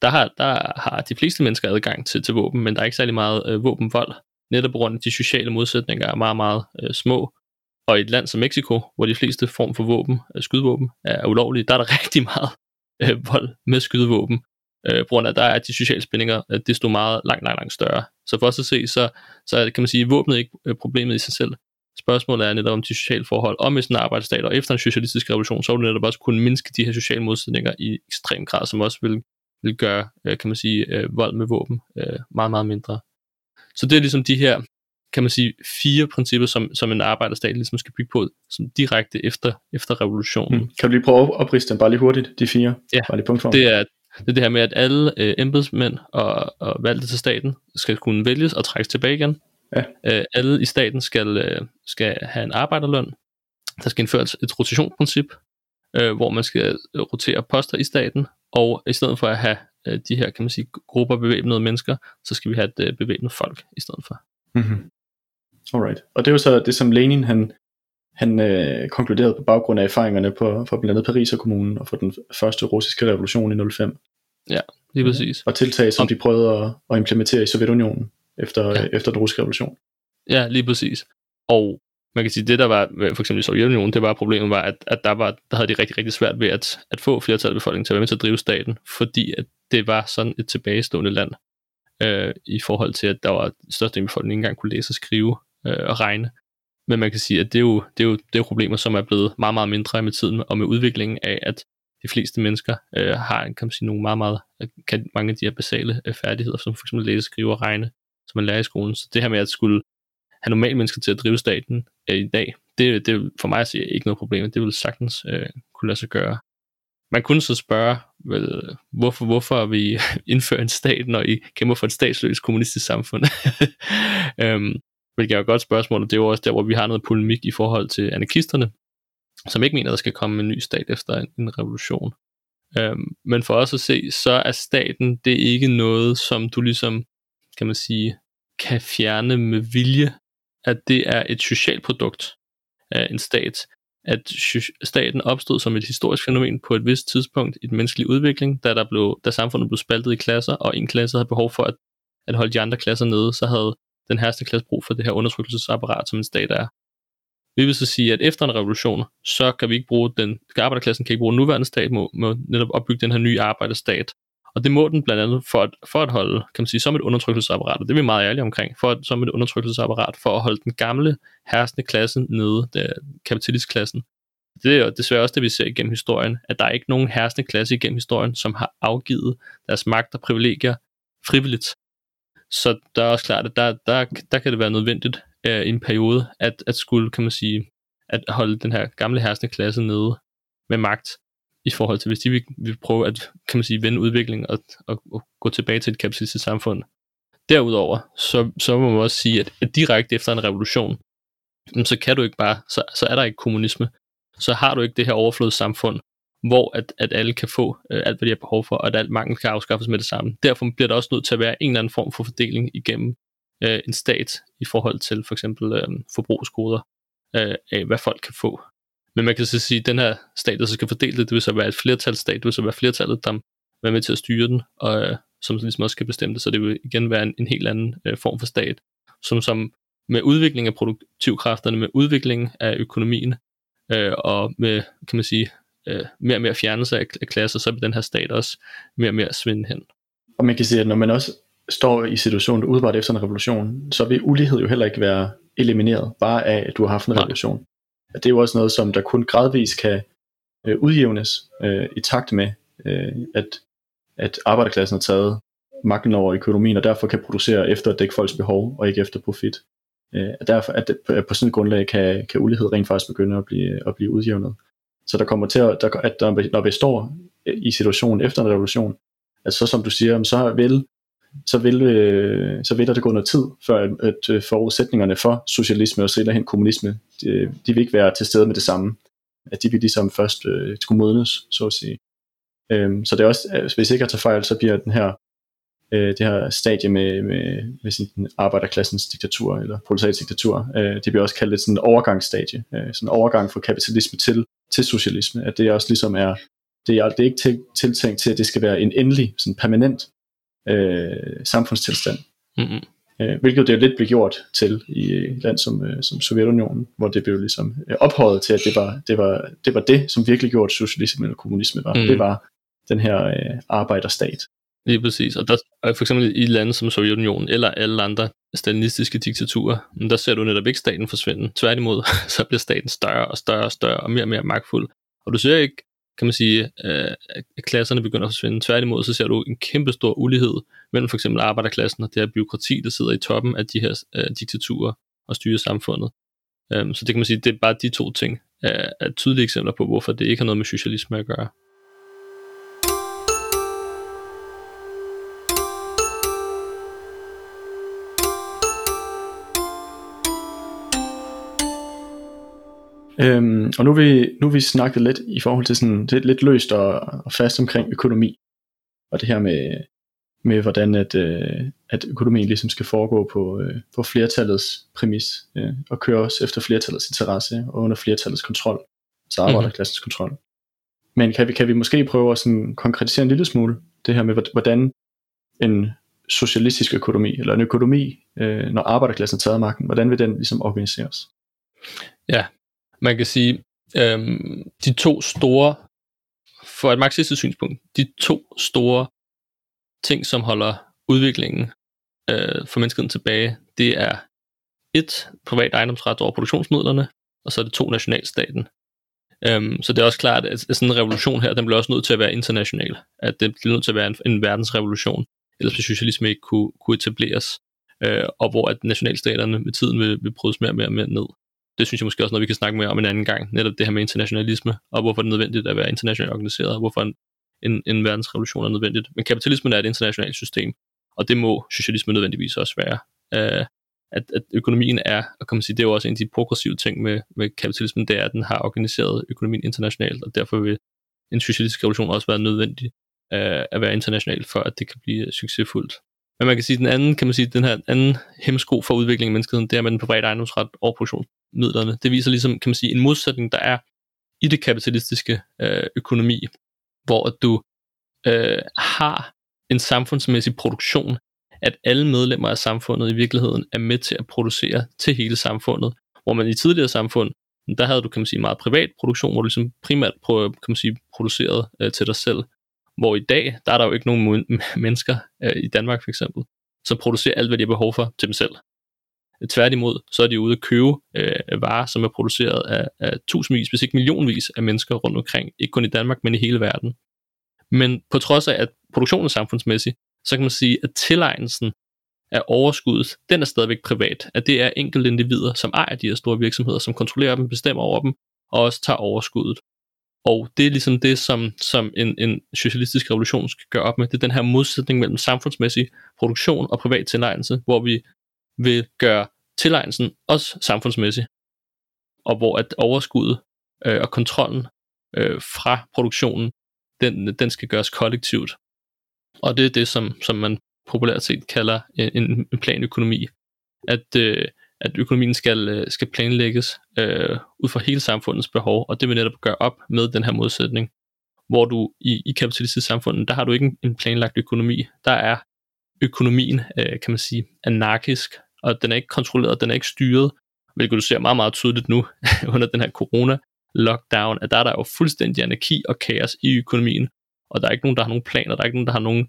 der har, der har de fleste mennesker adgang til, til våben, men der er ikke særlig meget øh, våbenvold, netop på grund af de sociale modsætninger er meget, meget øh, små. Og i et land som Mexico, hvor de fleste form for våben, øh, skydevåben, er ulovlige, der er der (laughs) rigtig meget øh, vold med skydevåben. Øh, på grund af, der er de sociale spændinger øh, desto meget langt, langt, langt større. Så for os at se, så, så kan man sige, at våbnet ikke er problemet i sig selv. Spørgsmålet er netop om de sociale forhold, med sådan en arbejdsstat, og efter en socialistisk revolution, så vil det netop også kunne mindske de her sociale modsætninger i ekstrem grad, som også vil, vil gøre, øh, kan man sige, øh, vold med våben øh, meget, meget mindre. Så det er ligesom de her, kan man sige, fire principper, som, som en arbejderstat ligesom skal bygge på, som direkte efter, efter revolutionen. Mm. Kan du lige prøve at opriste dem bare lige hurtigt, de fire? Ja, bare lige punktform. det er, det er det her med, at alle øh, embedsmænd og, og valgte til staten skal kunne vælges og trækkes tilbage igen. Ja. Øh, alle i staten skal, øh, skal have en arbejderløn. Der skal indføres et rotationsprincip, øh, hvor man skal rotere poster i staten, og i stedet for at have øh, de her, kan man sige, grupper bevæbnede mennesker, så skal vi have et øh, bevæbnet folk i stedet for. Mm-hmm. Alright. Og det er jo så det, som Lenin han, han øh, konkluderede på baggrund af erfaringerne på, for blandt andet Paris og kommunen og for den første russiske revolution i 05. Ja, lige præcis. Og tiltag, som de prøvede at, at implementere i Sovjetunionen. efter, ja. efter den russiske revolution. Ja, lige præcis. Og man kan sige, det der var, for eksempel i Sovjetunionen, det var problemet var, at, at der, var, der havde de rigtig, rigtig svært ved at, at få flertal af befolkningen til at være med til at drive staten, fordi at det var sådan et tilbagestående land øh, i forhold til, at der var største af befolkningen ikke engang kunne læse og skrive øh, og regne. Men man kan sige, at det er, jo, det, er jo, det er jo problemer, som er blevet meget, meget mindre med tiden, og med udviklingen af, at de fleste mennesker øh, har kan man sige, nogle meget, meget, øh, kan mange af de her basale øh, færdigheder, som for eksempel læse, skrive og regne, som man lærer i skolen. Så det her med at skulle have normale mennesker til at drive staten øh, i dag, det, det for mig at sige ikke noget problem. Det vil sagtens øh, kunne lade sig gøre. Man kunne så spørge, vel, hvorfor, hvorfor vi (laughs) indfører en stat, når I kæmper for et statsløst kommunistisk samfund? (laughs) øhm, hvilket er et godt spørgsmål, og det er jo også der, hvor vi har noget polemik i forhold til anarkisterne, som ikke mener, der skal komme en ny stat efter en, en revolution. Øhm, men for os at se, så er staten, det er ikke noget, som du ligesom, kan man sige, kan fjerne med vilje, at det er et socialt produkt af en stat, at staten opstod som et historisk fænomen på et vist tidspunkt i den menneskelige udvikling, da, der blev, da samfundet blev spaltet i klasser, og en klasse havde behov for at, at holde de andre klasser nede, så havde den herste klasse brug for det her undertrykkelsesapparat, som en stat er. Vi vil så sige, at efter en revolution, så kan vi ikke bruge den, arbejderklassen kan ikke bruge den nuværende stat, må, må netop opbygge den her nye arbejderstat. Og det må den blandt andet for at, for at holde, kan man sige, som et undertrykkelsesapparat, og det er vi meget ærlige omkring, for at, som et undertrykkelsesapparat, for at holde den gamle herskende klasse nede, det kapitalistklassen. Det er desværre også det, vi ser igennem historien, at der er ikke nogen herskende klasse igennem historien, som har afgivet deres magt og privilegier frivilligt. Så der er også klart, at der, der, der kan det være nødvendigt øh, i en periode, at, at skulle, kan man sige, at holde den her gamle herskende klasse nede med magt, i forhold til, hvis de vil, vil prøve at, kan man sige, vende udviklingen og, og, og gå tilbage til et kapitalistisk samfund. Derudover, så, så må man også sige, at, at direkte efter en revolution, så kan du ikke bare, så, så er der ikke kommunisme. Så har du ikke det her overflodssamfund, hvor at, at alle kan få øh, alt, hvad de har behov for, og at alt mangel kan afskaffes med det samme. Derfor bliver der også nødt til at være en eller anden form for fordeling igennem øh, en stat i forhold til for eksempel øh, forbrugsgoder øh, af, hvad folk kan få. Men man kan så sige, at den her stat, der så skal fordele det, det vil så være et flertalsstat, det vil så være flertallet, der er med til at styre den, og øh, som ligesom også skal bestemme det, så det vil igen være en, en helt anden øh, form for stat, som, som med udvikling af produktivkræfterne, med udvikling af økonomien, øh, og med, kan man sige, øh, mere og mere fjernelse af, af klasser, så vil den her stat også mere og mere svinde hen. Og man kan sige, at når man også står i situationen udebart efter en revolution, så vil ulighed jo heller ikke være elimineret, bare af, at du har haft en revolution at det er jo også noget, som der kun gradvis kan øh, udjævnes øh, i takt med, øh, at, at arbejderklassen har taget magten over økonomien, og derfor kan producere efter at dække folks behov, og ikke efter profit. Øh, derfor, at, at på sådan et grundlag kan, kan ulighed rent faktisk begynde at blive, at blive udjævnet. Så der kommer til at, der, at der, når vi står i situationen efter en revolution, at så som du siger, så vil så vil, øh, så vil der gå noget tid, før at, at forudsætningerne for socialisme og senere hen kommunisme, de, de vil ikke være til stede med det samme. At de vil ligesom først øh, skulle modnes, så at sige. Øhm, så det er også, hvis ikke jeg tager fejl, så bliver den her, øh, det her stadie med, med, med sådan arbejderklassens diktatur, eller diktatur, øh, det bliver også kaldt et sådan overgangsstadie, øh, sådan en overgang fra kapitalisme til, til socialisme, at det også ligesom er, det er, det er ikke til, tiltænkt til, at det skal være en endelig, sådan permanent øh, samfundstilstand. Mm-hmm. Øh, hvilket det lidt blev gjort til i et land som, øh, som Sovjetunionen, hvor det blev ligesom øh, ophøjet til, at det var det, var, det, var det som virkelig gjorde socialisme eller kommunisme var. Mm. Det var den her øh, arbejderstat. Lige præcis. Og der, for eksempel i lande som Sovjetunionen eller alle andre stalinistiske diktaturer, der ser du netop ikke staten forsvinde. Tværtimod, (laughs) så bliver staten større og større og større og mere og mere magtfuld. Og du ser ikke kan man sige, øh, at klasserne begynder at forsvinde. Tværtimod så ser du en kæmpe stor ulighed mellem for eksempel arbejderklassen og det her byråkrati, der sidder i toppen af de her øh, diktaturer og styrer samfundet. Um, så det kan man sige, det er bare de to ting er, er tydelige eksempler på, hvorfor det ikke har noget med socialisme at gøre. Øhm, og nu vi, nu vi snakket lidt i forhold til sådan, det lidt løst og, og fast omkring økonomi. Og det her med, med hvordan at, øh, at økonomien ligesom skal foregå på, øh, på flertallets præmis, øh, og køre os efter flertallets interesse og under flertallets kontrol, altså mhm. arbejderklassens mm-hmm. kontrol. Men kan vi, kan vi måske prøve at sådan konkretisere en lille smule det her med, hvordan en socialistisk økonomi, eller en økonomi, øh, når arbejderklassen har taget magten, hvordan vil den ligesom organiseres? Ja, man kan sige, øhm, de to store, for et marxistisk synspunkt, de to store ting, som holder udviklingen øh, for menneskeheden tilbage, det er et, privat ejendomsret over produktionsmidlerne, og så er det to, nationalstaten. Øhm, så det er også klart, at, sådan en revolution her, den bliver også nødt til at være international. At det bliver nødt til at være en, en verdensrevolution, ellers vil socialisme ikke kunne, kunne etableres. Øh, og hvor at nationalstaterne med tiden vil, vil brydes mere og mere, mere ned. Det synes jeg måske også noget, vi kan snakke mere om en anden gang. Netop det her med internationalisme, og hvorfor det er nødvendigt at være internationalt organiseret, og hvorfor en, en, en verdensrevolution er nødvendigt. Men kapitalismen er et internationalt system, og det må socialisme nødvendigvis også være. Øh, at, at økonomien er, og kan man sige, det er jo også en af de progressive ting med, med kapitalismen, det er, at den har organiseret økonomien internationalt, og derfor vil en socialistisk revolution også være nødvendig øh, at være international, for at det kan blive succesfuldt. Men man kan sige, den anden, kan man sige, den her anden hemsko for udviklingen af menneskeheden, det er med den private ejendomsret og midlerne. Det viser ligesom, kan man sige, en modsætning, der er i det kapitalistiske øh, økonomi, hvor du øh, har en samfundsmæssig produktion, at alle medlemmer af samfundet i virkeligheden er med til at producere til hele samfundet. Hvor man i tidligere samfund, der havde du kan man sige meget privat produktion, hvor du ligesom primært kan man sige, produceret øh, til dig selv. Hvor i dag, der er der jo ikke nogen mennesker øh, i Danmark for eksempel, som producerer alt, hvad de har behov for til dem selv. Tværtimod, så er de ude at købe øh, varer, som er produceret af, af tusindvis, hvis ikke millionvis af mennesker rundt omkring, ikke kun i Danmark, men i hele verden. Men på trods af, at produktionen er samfundsmæssig, så kan man sige, at tilegnelsen af overskuddet, den er stadigvæk privat. At det er enkelte individer, som ejer de her store virksomheder, som kontrollerer dem, bestemmer over dem, og også tager overskuddet. Og det er ligesom det, som, som en, en socialistisk revolution skal gøre op med. Det er den her modsætning mellem samfundsmæssig produktion og privat tilegnelse, hvor vi vil gøre tilegnelsen også samfundsmæssig. Og hvor at overskuddet øh, og kontrollen øh, fra produktionen, den, den skal gøres kollektivt. Og det er det, som, som man populært set kalder en, en planøkonomi. At, øh, at økonomien skal, øh, skal planlægges øh, ud fra hele samfundets behov, og det vil netop gøre op med den her modsætning, hvor du i, i kapitalistisk samfund, der har du ikke en, en planlagt økonomi. Der er økonomien, øh, kan man sige, anarkisk, og den er ikke kontrolleret, den er ikke styret, hvilket du ser meget, meget tydeligt nu (laughs) under den her corona-lockdown, at der er der jo fuldstændig anarki og kaos i økonomien, og der er ikke nogen, der har nogen planer, der er ikke nogen, der har nogen,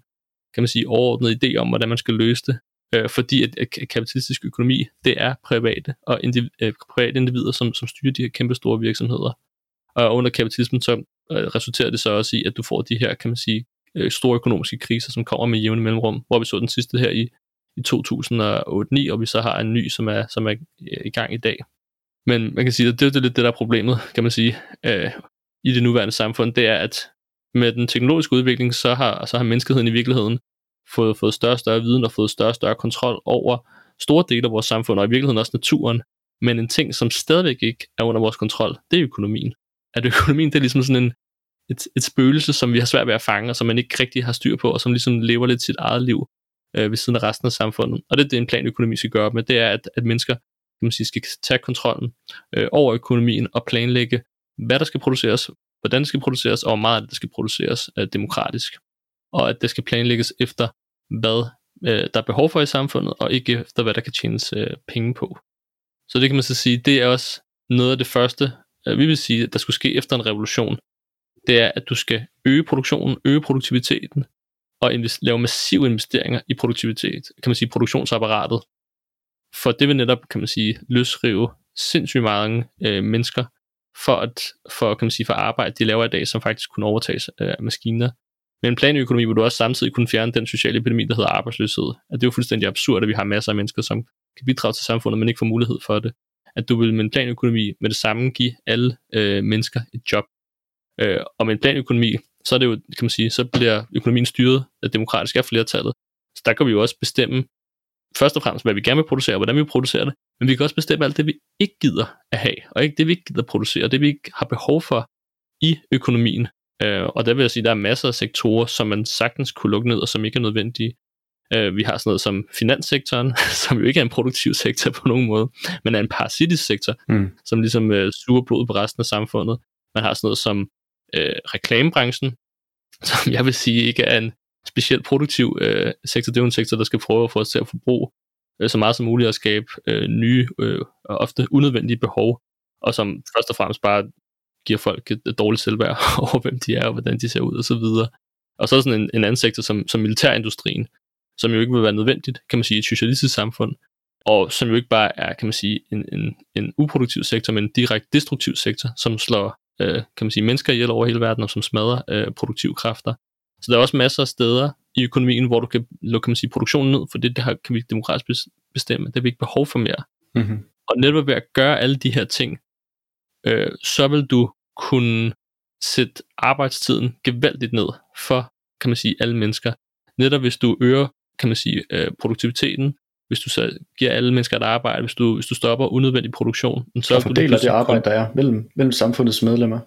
kan man sige, overordnet idé om, hvordan man skal løse det, øh, fordi at, at kapitalistisk økonomi, det er private og indiv- øh, private individer, som, som styrer de her kæmpe store virksomheder. Og under kapitalismen så øh, resulterer det så også i, at du får de her, kan man sige, øh, store økonomiske kriser, som kommer med jævne mellemrum, hvor vi så den sidste her i, i 2008-2009, og vi så har en ny, som er, som er øh, i gang i dag. Men man kan sige, at det, det er lidt det, der er problemet, kan man sige, øh, i det nuværende samfund, det er, at med den teknologiske udvikling, så har, så har menneskeheden i virkeligheden fået, fået større og større viden og fået større og større kontrol over store dele af vores samfund, og i virkeligheden også naturen. Men en ting, som stadigvæk ikke er under vores kontrol, det er økonomien. At økonomien, det er ligesom sådan en, et, et spøgelse, som vi har svært ved at fange, og som man ikke rigtig har styr på, og som ligesom lever lidt sit eget liv øh, ved siden af resten af samfundet. Og det er det, en planøkonomi skal gøre med, det er, at, at mennesker kan man sige, skal tage kontrollen øh, over økonomien og planlægge, hvad der skal produceres, hvordan det skal produceres, og hvor meget det skal produceres øh, demokratisk. Og at det skal planlægges efter, hvad øh, der er behov for i samfundet, og ikke efter, hvad der kan tjenes øh, penge på. Så det kan man så sige, det er også noget af det første, øh, vi vil sige, der skulle ske efter en revolution. Det er, at du skal øge produktionen, øge produktiviteten, og invest- lave massive investeringer i produktivitet, kan man sige produktionsapparatet. For det vil netop, kan man sige, løsrive sindssygt mange øh, mennesker for, at, for, kan man sige, for arbejde, de laver i dag, som faktisk kunne overtages af maskiner. Men en planøkonomi hvor du også samtidig kunne fjerne den sociale epidemi, der hedder arbejdsløshed. At det er jo fuldstændig absurd, at vi har masser af mennesker, som kan bidrage til samfundet, men ikke får mulighed for det. At du vil med en planøkonomi med det samme give alle øh, mennesker et job. Øh, og med en planøkonomi, så er det jo, kan man sige, så bliver økonomien styret af demokratisk af flertallet. Så der kan vi jo også bestemme, først og fremmest, hvad vi gerne vil producere, og hvordan vi producerer det, men vi kan også bestemme alt det, vi ikke gider at have, og ikke det, vi ikke gider at producere, det vi ikke har behov for i økonomien. Øh, og der vil jeg sige, at der er masser af sektorer, som man sagtens kunne lukke ned, og som ikke er nødvendige. Øh, vi har sådan noget som finanssektoren, (laughs) som jo ikke er en produktiv sektor på nogen måde, men er en parasitisk sektor, mm. som ligesom øh, suger blod på resten af samfundet. Man har sådan noget som øh, reklamebranchen, som jeg vil sige ikke er en specielt produktiv øh, sektor, det er jo en sektor, der skal prøve at få os til at forbruge øh, så meget som muligt og skabe øh, nye øh, og ofte unødvendige behov, og som først og fremmest bare giver folk et, et dårligt selvværd (laughs) over, hvem de er og hvordan de ser ud og så videre. Og så er sådan en, en anden sektor som, som militærindustrien, som jo ikke vil være nødvendigt, kan man sige, i et socialistisk samfund, og som jo ikke bare er, kan man sige, en, en, en uproduktiv sektor, men en direkte destruktiv sektor, som slår, øh, kan man sige, mennesker ihjel over hele verden, og som smadrer øh, produktive kræfter. Så der er også masser af steder i økonomien, hvor du kan lukke kan man sige, produktionen ned, for det, det her kan vi demokratisk bestemme. Det har vi ikke behov for mere. Mm-hmm. Og netop ved at gøre alle de her ting, øh, så vil du kunne sætte arbejdstiden gevaldigt ned for, kan man sige, alle mennesker. Netop hvis du øger, kan man sige, øh, produktiviteten, hvis du så giver alle mennesker et arbejde, hvis du, hvis du stopper unødvendig produktion. Så og fordeler det arbejde, der er mellem, mellem samfundets medlemmer.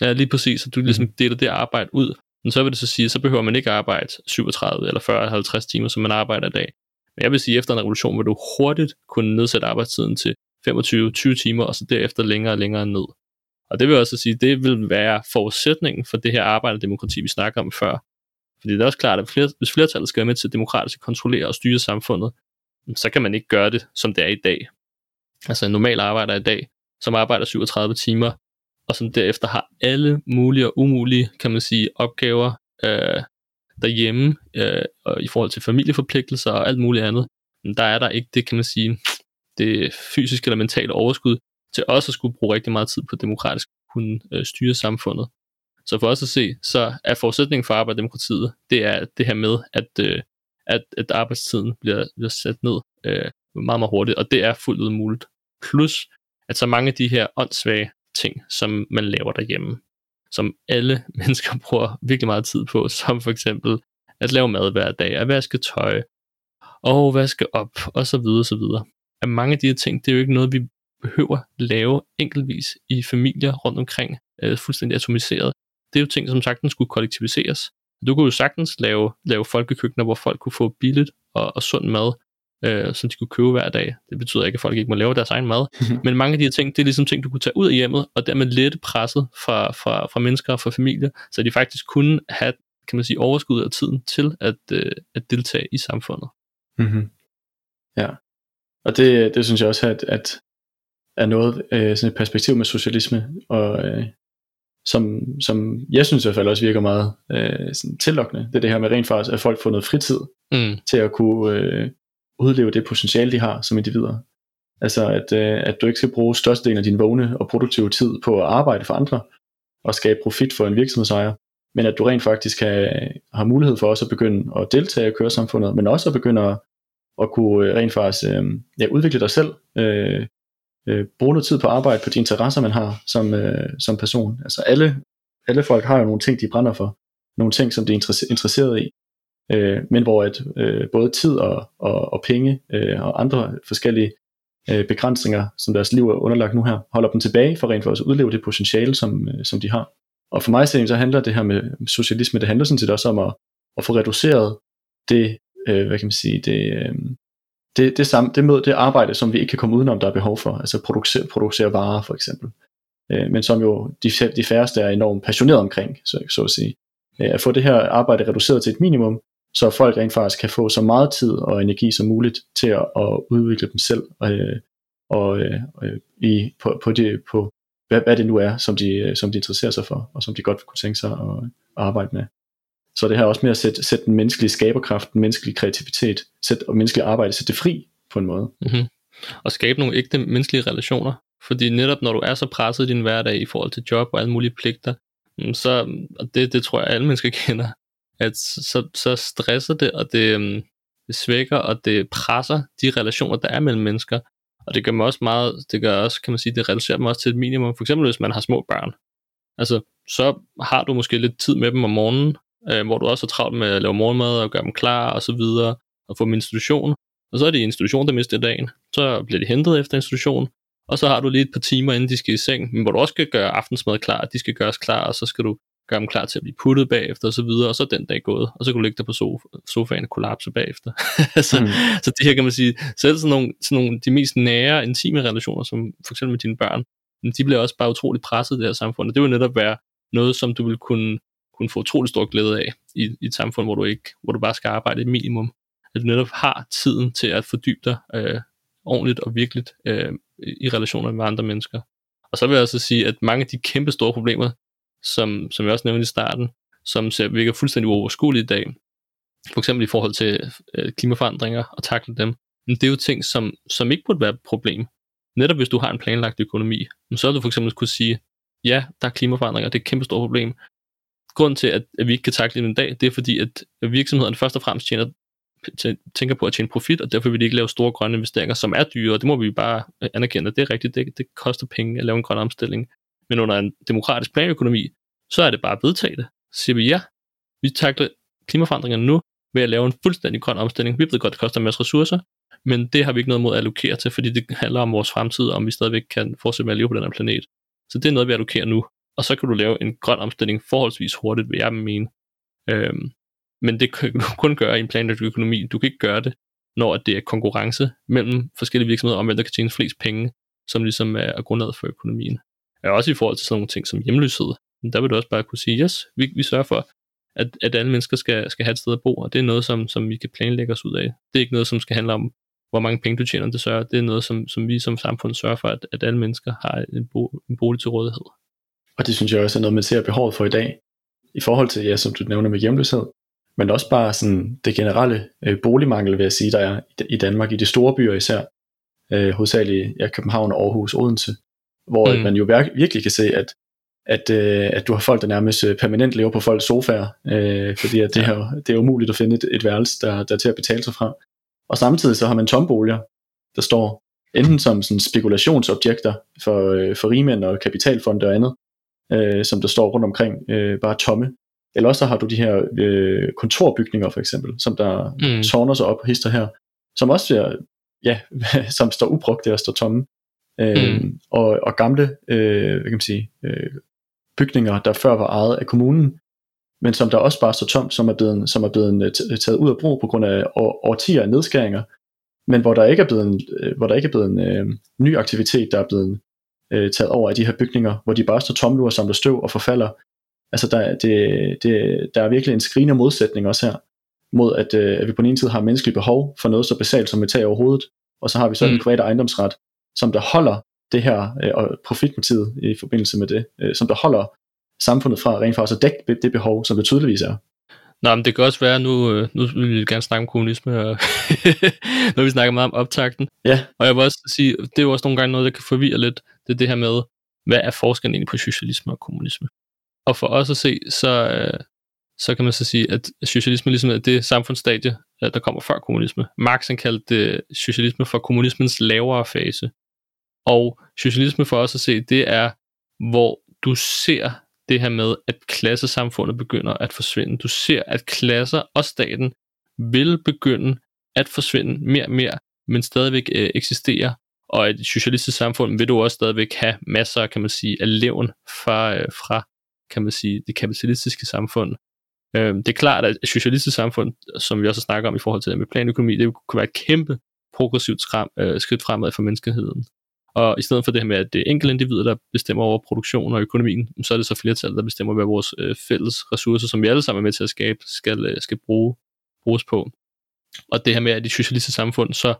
Ja, lige præcis, så du ligesom mm. deler det arbejde ud. Men så vil det så sige, så behøver man ikke arbejde 37 eller 40 eller 50 timer, som man arbejder i dag. Men jeg vil sige, at efter en revolution vil du hurtigt kunne nedsætte arbejdstiden til 25-20 timer, og så derefter længere og længere ned. Og det vil også sige, at det vil være forudsætningen for det her arbejderdemokrati, vi snakker om før. Fordi det er også klart, at hvis flertallet skal være med til demokratisk at kontrollere og styre samfundet, så kan man ikke gøre det, som det er i dag. Altså en normal arbejder i dag, som arbejder 37 timer, og som derefter har alle mulige og umulige, kan man sige, opgaver øh, derhjemme, øh, og i forhold til familieforpligtelser og alt muligt andet. Men der er der ikke det, kan man sige, det fysiske eller mentale overskud til også at skulle bruge rigtig meget tid på demokratisk kunne øh, styre samfundet. Så for os at se, så er forudsætningen for arbejderdemokratiet, det er det her med, at, øh, at, at arbejdstiden bliver, bliver sat ned øh, meget, meget hurtigt, og det er fuldt ud muligt. Plus, at så mange af de her åndssvage ting, som man laver derhjemme, som alle (laughs) mennesker bruger virkelig meget tid på, som for eksempel at lave mad hver dag, at vaske tøj, og vaske op, og så videre, så videre. At mange af de her ting, det er jo ikke noget, vi behøver lave enkeltvis i familier rundt omkring, øh, fuldstændig atomiseret. Det er jo ting, som sagtens skulle kollektiviseres. Du kunne jo sagtens lave, lave folkekøkkener, hvor folk kunne få billigt og, og sund mad, øh, som de kunne købe hver dag. Det betyder ikke, at folk ikke må lave deres egen mad. (laughs) Men mange af de her ting, det er ligesom ting, du kunne tage ud af hjemmet, og dermed lette presset fra, fra, fra mennesker og fra familier, så de faktisk kunne have kan man sige, overskud af tiden til at, øh, at deltage i samfundet. Mm-hmm. Ja, og det, det synes jeg også, at, at er noget, øh, sådan et perspektiv med socialisme, og øh, som, som jeg synes i hvert fald også virker meget øh, sådan tillokkende, det er det her med rent faktisk, at folk får noget fritid mm. til at kunne øh, udleve det potentiale, de har som individer. Altså at, øh, at du ikke skal bruge størstedelen af din vågne og produktive tid på at arbejde for andre og skabe profit for en virksomhedsejer, men at du rent faktisk kan, har mulighed for også at begynde at deltage i køresamfundet, men også at begynde at, at kunne øh, rent faktisk øh, ja, udvikle dig selv, øh, øh, bruge noget tid på arbejde på de interesser, man har som, øh, som person. Altså alle, alle folk har jo nogle ting, de brænder for, nogle ting, som de er interesseret i, øh, men hvor at øh, både tid og, og, og penge øh, og andre forskellige øh, begrænsninger, som deres liv er underlagt nu her, holder dem tilbage for rent for at udleve det potentiale, som, øh, som de har. Og for mig så handler det her med socialisme, det handler sådan set også om at, at få reduceret det, øh, hvad kan man sige, det, øh, det, det, samme, det, møde, det arbejde, som vi ikke kan komme udenom, der er behov for, altså producere, producere varer for eksempel, øh, men som jo de, de færreste er enormt passionerede omkring, så, så at sige. Øh, at få det her arbejde reduceret til et minimum, så folk rent faktisk kan få så meget tid og energi som muligt til at, at udvikle dem selv, øh, og øh, i, på, på, det, på hvad, hvad det nu er, som de, som de interesserer sig for, og som de godt kunne tænke sig at, at arbejde med. Så det her også med at sætte, sætte den menneskelige skaberkraft, den menneskelige kreativitet, sætte, og menneskelige arbejde, sætte det fri på en måde. Mm-hmm. Og skabe nogle ægte menneskelige relationer. Fordi netop når du er så presset i din hverdag i forhold til job og alle mulige pligter, mm, så, og det, det tror jeg alle mennesker (laughs) kender, at så, så stresser det, og det, mm, det svækker, og det presser de relationer, der er mellem mennesker. Og det gør mig også meget, det gør også, kan man sige, det reducerer mig også til et minimum. For eksempel hvis man har små børn. Altså, så har du måske lidt tid med dem om morgenen, øh, hvor du også er travlt med at lave morgenmad og gøre dem klar og så videre, og få dem institution. Og så er det institution, der mister dagen. Så bliver de hentet efter institution, og så har du lige et par timer, inden de skal i seng, men hvor du også skal gøre aftensmad klar, de skal gøres klar, og så skal du gøre dem klar til at blive puttet bagefter og så videre, og så er den dag gået, og så kan du ligge der på sofa, sofaen og kollapse bagefter. (laughs) så, mm. så det her kan man sige, selv sådan nogle, sådan nogle de mest nære, intime relationer, som for eksempel med dine børn, de bliver også bare utroligt presset i det her samfund, og det vil netop være noget, som du vil kunne kunne få utrolig stor glæde af i, i et samfund, hvor du ikke, hvor du bare skal arbejde et minimum. At du netop har tiden til at fordybe dig øh, ordentligt og virkeligt øh, i relationer med andre mennesker. Og så vil jeg også sige, at mange af de kæmpe store problemer, som, som jeg også nævnte i starten, som ser, virker fuldstændig uoverskuelige i dag, for eksempel i forhold til øh, klimaforandringer og takle dem, men det er jo ting, som, som ikke burde være et problem. Netop hvis du har en planlagt økonomi, så vil du for eksempel kunne sige, ja, der er klimaforandringer, det er et kæmpe stort problem grund til, at, at vi ikke kan takle det en dag, det er fordi, at virksomhederne først og fremmest tjener, tænker på at tjene profit, og derfor vil de ikke lave store grønne investeringer, som er dyre, og det må vi bare øh, anerkende, at det er rigtigt, det, det koster penge at lave en grøn omstilling. Men under en demokratisk planøkonomi, så er det bare vedtaget. Så siger vi, ja, vi takler klimaforandringerne nu ved at lave en fuldstændig grøn omstilling. Vi ved godt, det koster en masse ressourcer, men det har vi ikke noget mod at allokere til, fordi det handler om vores fremtid, om vi stadigvæk kan fortsætte med at leve på den her planet. Så det er noget, vi allokerer nu. Og så kan du lave en grøn omstilling forholdsvis hurtigt, vil jeg mene. Øhm, men det kan du kun gøre i en planlagt økonomi. Du kan ikke gøre det, når det er konkurrence mellem forskellige virksomheder om, hvem der kan tjene flest penge, som ligesom er grundlaget for økonomien. Og også i forhold til sådan nogle ting som hjemløshed. Men Der vil du også bare kunne sige, yes, vi, vi sørger for, at, at alle mennesker skal, skal have et sted at bo, og det er noget, som, som vi kan planlægge os ud af. Det er ikke noget, som skal handle om, hvor mange penge du tjener, det sørger. Det er noget, som, som vi som samfund sørger for, at, at alle mennesker har en, bo, en bolig til rådighed. Og det synes jeg også er noget, man ser behovet for i dag, i forhold til, ja, som du nævner med hjemløshed, men også bare sådan det generelle øh, boligmangel, vil jeg sige, der er i Danmark, i de store byer især, øh, hovedsageligt ja, København, Aarhus, Odense, hvor mm. man jo virkelig kan se, at, at, øh, at du har folk, der nærmest øh, permanent lever på folks sofaer, øh, fordi at det, ja. er, det er umuligt at finde et, et værelse, der, der er til at betale sig fra. Og samtidig så har man tomboliger, der står enten som sådan spekulationsobjekter for, øh, for rigmænd og kapitalfonde og andet, øh, som der står rundt omkring, øh, bare tomme. Eller også så har du de her øh, kontorbygninger for eksempel, som der mm. tårner sig op hister her, som også er, ja, (laughs) som står ubrugte og står tomme. Øh, mm. og, og gamle, øh, hvad kan man sige, øh, bygninger, der før var ejet af kommunen, men som der også bare står tomt, som er blevet, som er blevet øh, taget ud af brug på grund af årtier af nedskæringer, men hvor der ikke er blevet, øh, hvor der ikke er blevet en øh, ny aktivitet, der er blevet øh, taget over af de her bygninger, hvor de bare står tomme og samler støv og forfalder. Altså der, det, det, der er virkelig en skrigende modsætning også her, mod at, øh, at vi på den ene side har menneskelige behov for noget så basalt som et tag over hovedet, og så har vi så mm. en privat ejendomsret, som der holder det her, øh, og profitmotivet i forbindelse med det, øh, som der holder samfundet fra rent faktisk at dække det behov, som det tydeligvis er. Nå, men det kan også være, nu, øh, nu vil vi gerne snakke om kommunisme, og (laughs) når vi snakker meget om optakten. Ja. Og jeg vil også sige, det er jo også nogle gange noget, der kan forvirre lidt, det er det her med, hvad er forskellen egentlig på socialisme og kommunisme? Og for os at se, så, øh, så kan man så sige, at socialisme ligesom er det samfundsstadie, øh, der kommer før kommunisme. Marx han kaldte det socialisme for kommunismens lavere fase. Og socialisme for os at se, det er, hvor du ser det her med, at klassesamfundet begynder at forsvinde. Du ser, at klasser og staten vil begynde at forsvinde mere og mere, men stadigvæk øh, eksistere. Og et socialistisk samfund vil du også stadigvæk have masser, kan man sige, af leven fra, øh, fra kan man sige, det kapitalistiske samfund. Øh, det er klart, at et socialistisk samfund, som vi også snakker om i forhold til det med planøkonomi, det kunne være et kæmpe progressivt skram, øh, skridt fremad for menneskeheden. Og i stedet for det her med, at det er enkelte individer, der bestemmer over produktion og økonomien, så er det så flertallet, der bestemmer, hvad vores øh, fælles ressourcer, som vi alle sammen er med til at skabe, skal, øh, skal bruge, bruges på. Og det her med, at i socialistiske samfund, så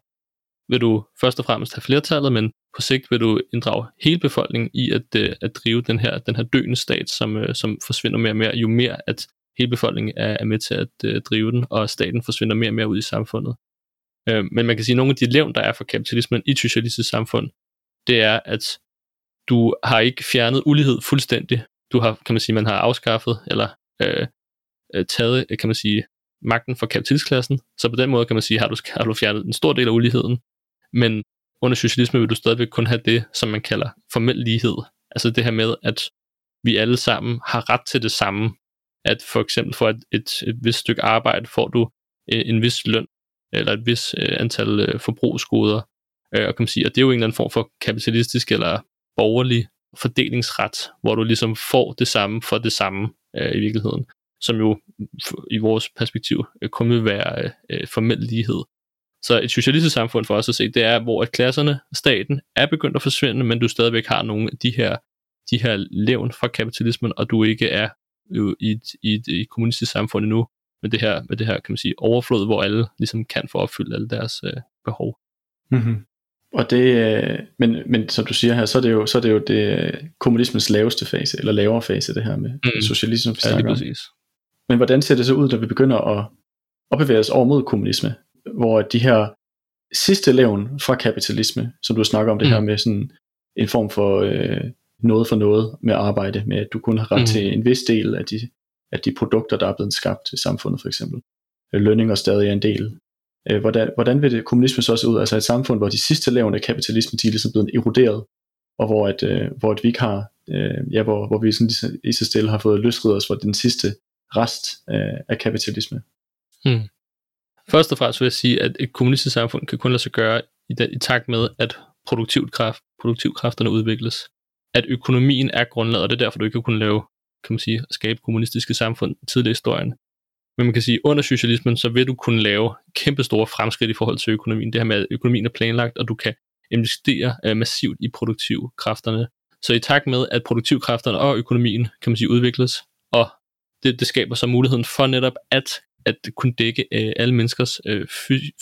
vil du først og fremmest have flertallet, men på sigt vil du inddrage hele befolkningen i at, øh, at drive den her, den her døende stat, som, øh, som forsvinder mere og mere, jo mere at hele befolkningen er, er med til at øh, drive den, og staten forsvinder mere og mere ud i samfundet. Øh, men man kan sige, at nogle af de levn, der er for kapitalismen i socialistisk samfund, det er, at du har ikke fjernet ulighed fuldstændig. Du har, kan man sige, man har afskaffet, eller øh, øh taget, øh, kan man sige, magten fra kapitalistklassen. Så på den måde kan man sige, har du, har du fjernet en stor del af uligheden. Men under socialisme vil du stadigvæk kun have det, som man kalder formel lighed. Altså det her med, at vi alle sammen har ret til det samme. At for eksempel for et, et, et vist stykke arbejde får du øh, en vis løn, eller et vis øh, antal øh, forbrugsgoder, Øh, og, kan man sige, og det er jo en eller anden form for kapitalistisk eller borgerlig fordelingsret, hvor du ligesom får det samme for det samme øh, i virkeligheden, som jo i vores perspektiv øh, kun vil være øh, øh formel lighed. Så et socialistisk samfund for os at se, det er, hvor at klasserne, staten, er begyndt at forsvinde, men du stadigvæk har nogle af de her, de her levn fra kapitalismen, og du ikke er jo i, et, i, et, i et kommunistisk samfund endnu, med det her, med det her kan man sige, overflod, hvor alle ligesom kan få opfyldt alle deres øh, behov. Mm-hmm. Og det, øh, men, men som du siger her, så er det jo, så er det, jo det øh, kommunismens laveste fase, eller lavere fase, det her med mm. socialisme, vi ja, lige præcis. Men hvordan ser det så ud, når vi begynder at, at bevæge os over mod kommunisme, hvor de her sidste levn fra kapitalisme, som du snakker om det mm. her med sådan en form for øh, noget for noget med arbejde, med at du kun har ret mm. til en vis del af de, af de produkter, der er blevet skabt til samfundet for eksempel. Lønninger stadig er en del Øh, hvordan, hvordan vil det kommunisme så se ud? Altså et samfund, hvor de sidste lavne af kapitalisme, de er ligesom blevet eroderet, og hvor, at, øh, hvor at vi ikke har, øh, ja, hvor, hvor vi sådan lige, i så stille har fået løsridet os for den sidste rest øh, af kapitalisme. Hmm. Først og fremmest vil jeg sige, at et kommunistisk samfund kan kun lade sig gøre i, den, i takt med, at produktivkraft, produktivkræfterne udvikles. At økonomien er grundlaget, og det er derfor, du ikke kan kunne lave, kan man sige, skabe kommunistiske samfund tidligere i historien. Men man kan sige, at under socialismen, så vil du kunne lave kæmpe store fremskridt i forhold til økonomien. Det her med, at økonomien er planlagt, og du kan investere øh, massivt i produktivkræfterne. Så i takt med, at produktivkræfterne og økonomien, kan man sige, udvikles, og det, det skaber så muligheden for netop at, at kunne dække øh, alle menneskers uh,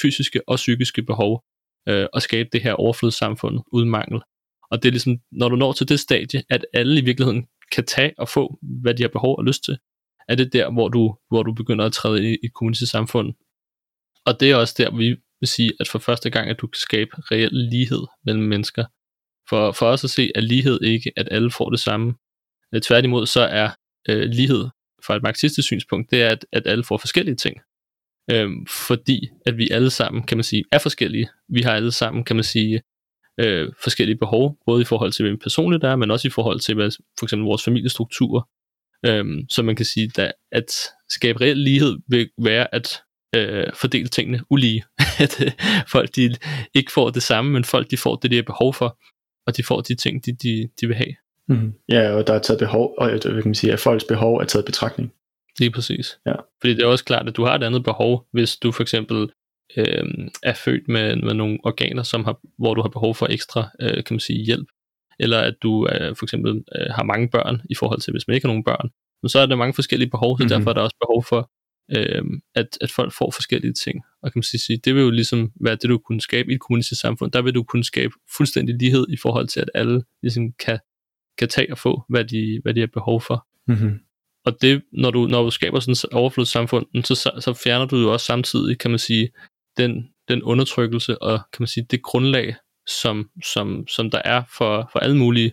fysiske og psykiske behov, øh, og skabe det her overflodssamfund uden mangel. Og det er ligesom, når du når til det stadie, at alle i virkeligheden kan tage og få, hvad de har behov og lyst til, er det der, hvor du, hvor du begynder at træde i et kommunistisk samfund. Og det er også der, vi vil sige, at for første gang, at du kan skabe reel lighed mellem mennesker. For, for os at se, at lighed ikke, at alle får det samme. Øh, tværtimod så er øh, lighed fra et marxistisk synspunkt, det er, at, at alle får forskellige ting. Øhm, fordi at vi alle sammen, kan man sige, er forskellige. Vi har alle sammen, kan man sige, øh, forskellige behov, både i forhold til, hvem personligt er, men også i forhold til, hvad for eksempel vores familiestruktur Øhm, så man kan sige, at, at skabe reel lighed vil være at øh, fordele tingene ulige. (laughs) at øh, folk de ikke får det samme, men folk de får det, de har behov for, og de får de ting, de, de, de vil have. Mm. Ja, og der er taget behov, og hvad kan man sige, at folks behov er taget betragtning. Lige præcis. Ja. Fordi det er også klart, at du har et andet behov, hvis du for eksempel øh, er født med, med nogle organer, som har, hvor du har behov for ekstra øh, kan man sige, hjælp eller at du øh, for eksempel øh, har mange børn i forhold til, hvis man ikke har nogen børn. Men så er der mange forskellige behov, så mm-hmm. derfor er der også behov for, øh, at, at folk får forskellige ting. Og kan man sige, det vil jo ligesom være det, du kunne skabe i et kommunistisk samfund. Der vil du kunne skabe fuldstændig lighed i forhold til, at alle ligesom kan, kan tage og få, hvad de, hvad de har behov for. Mm-hmm. Og det, når du, når du skaber sådan et overflodssamfund, så, så fjerner du jo også samtidig, kan man sige, den, den undertrykkelse og kan man sige, det grundlag, som, som, som der er for, for alle mulige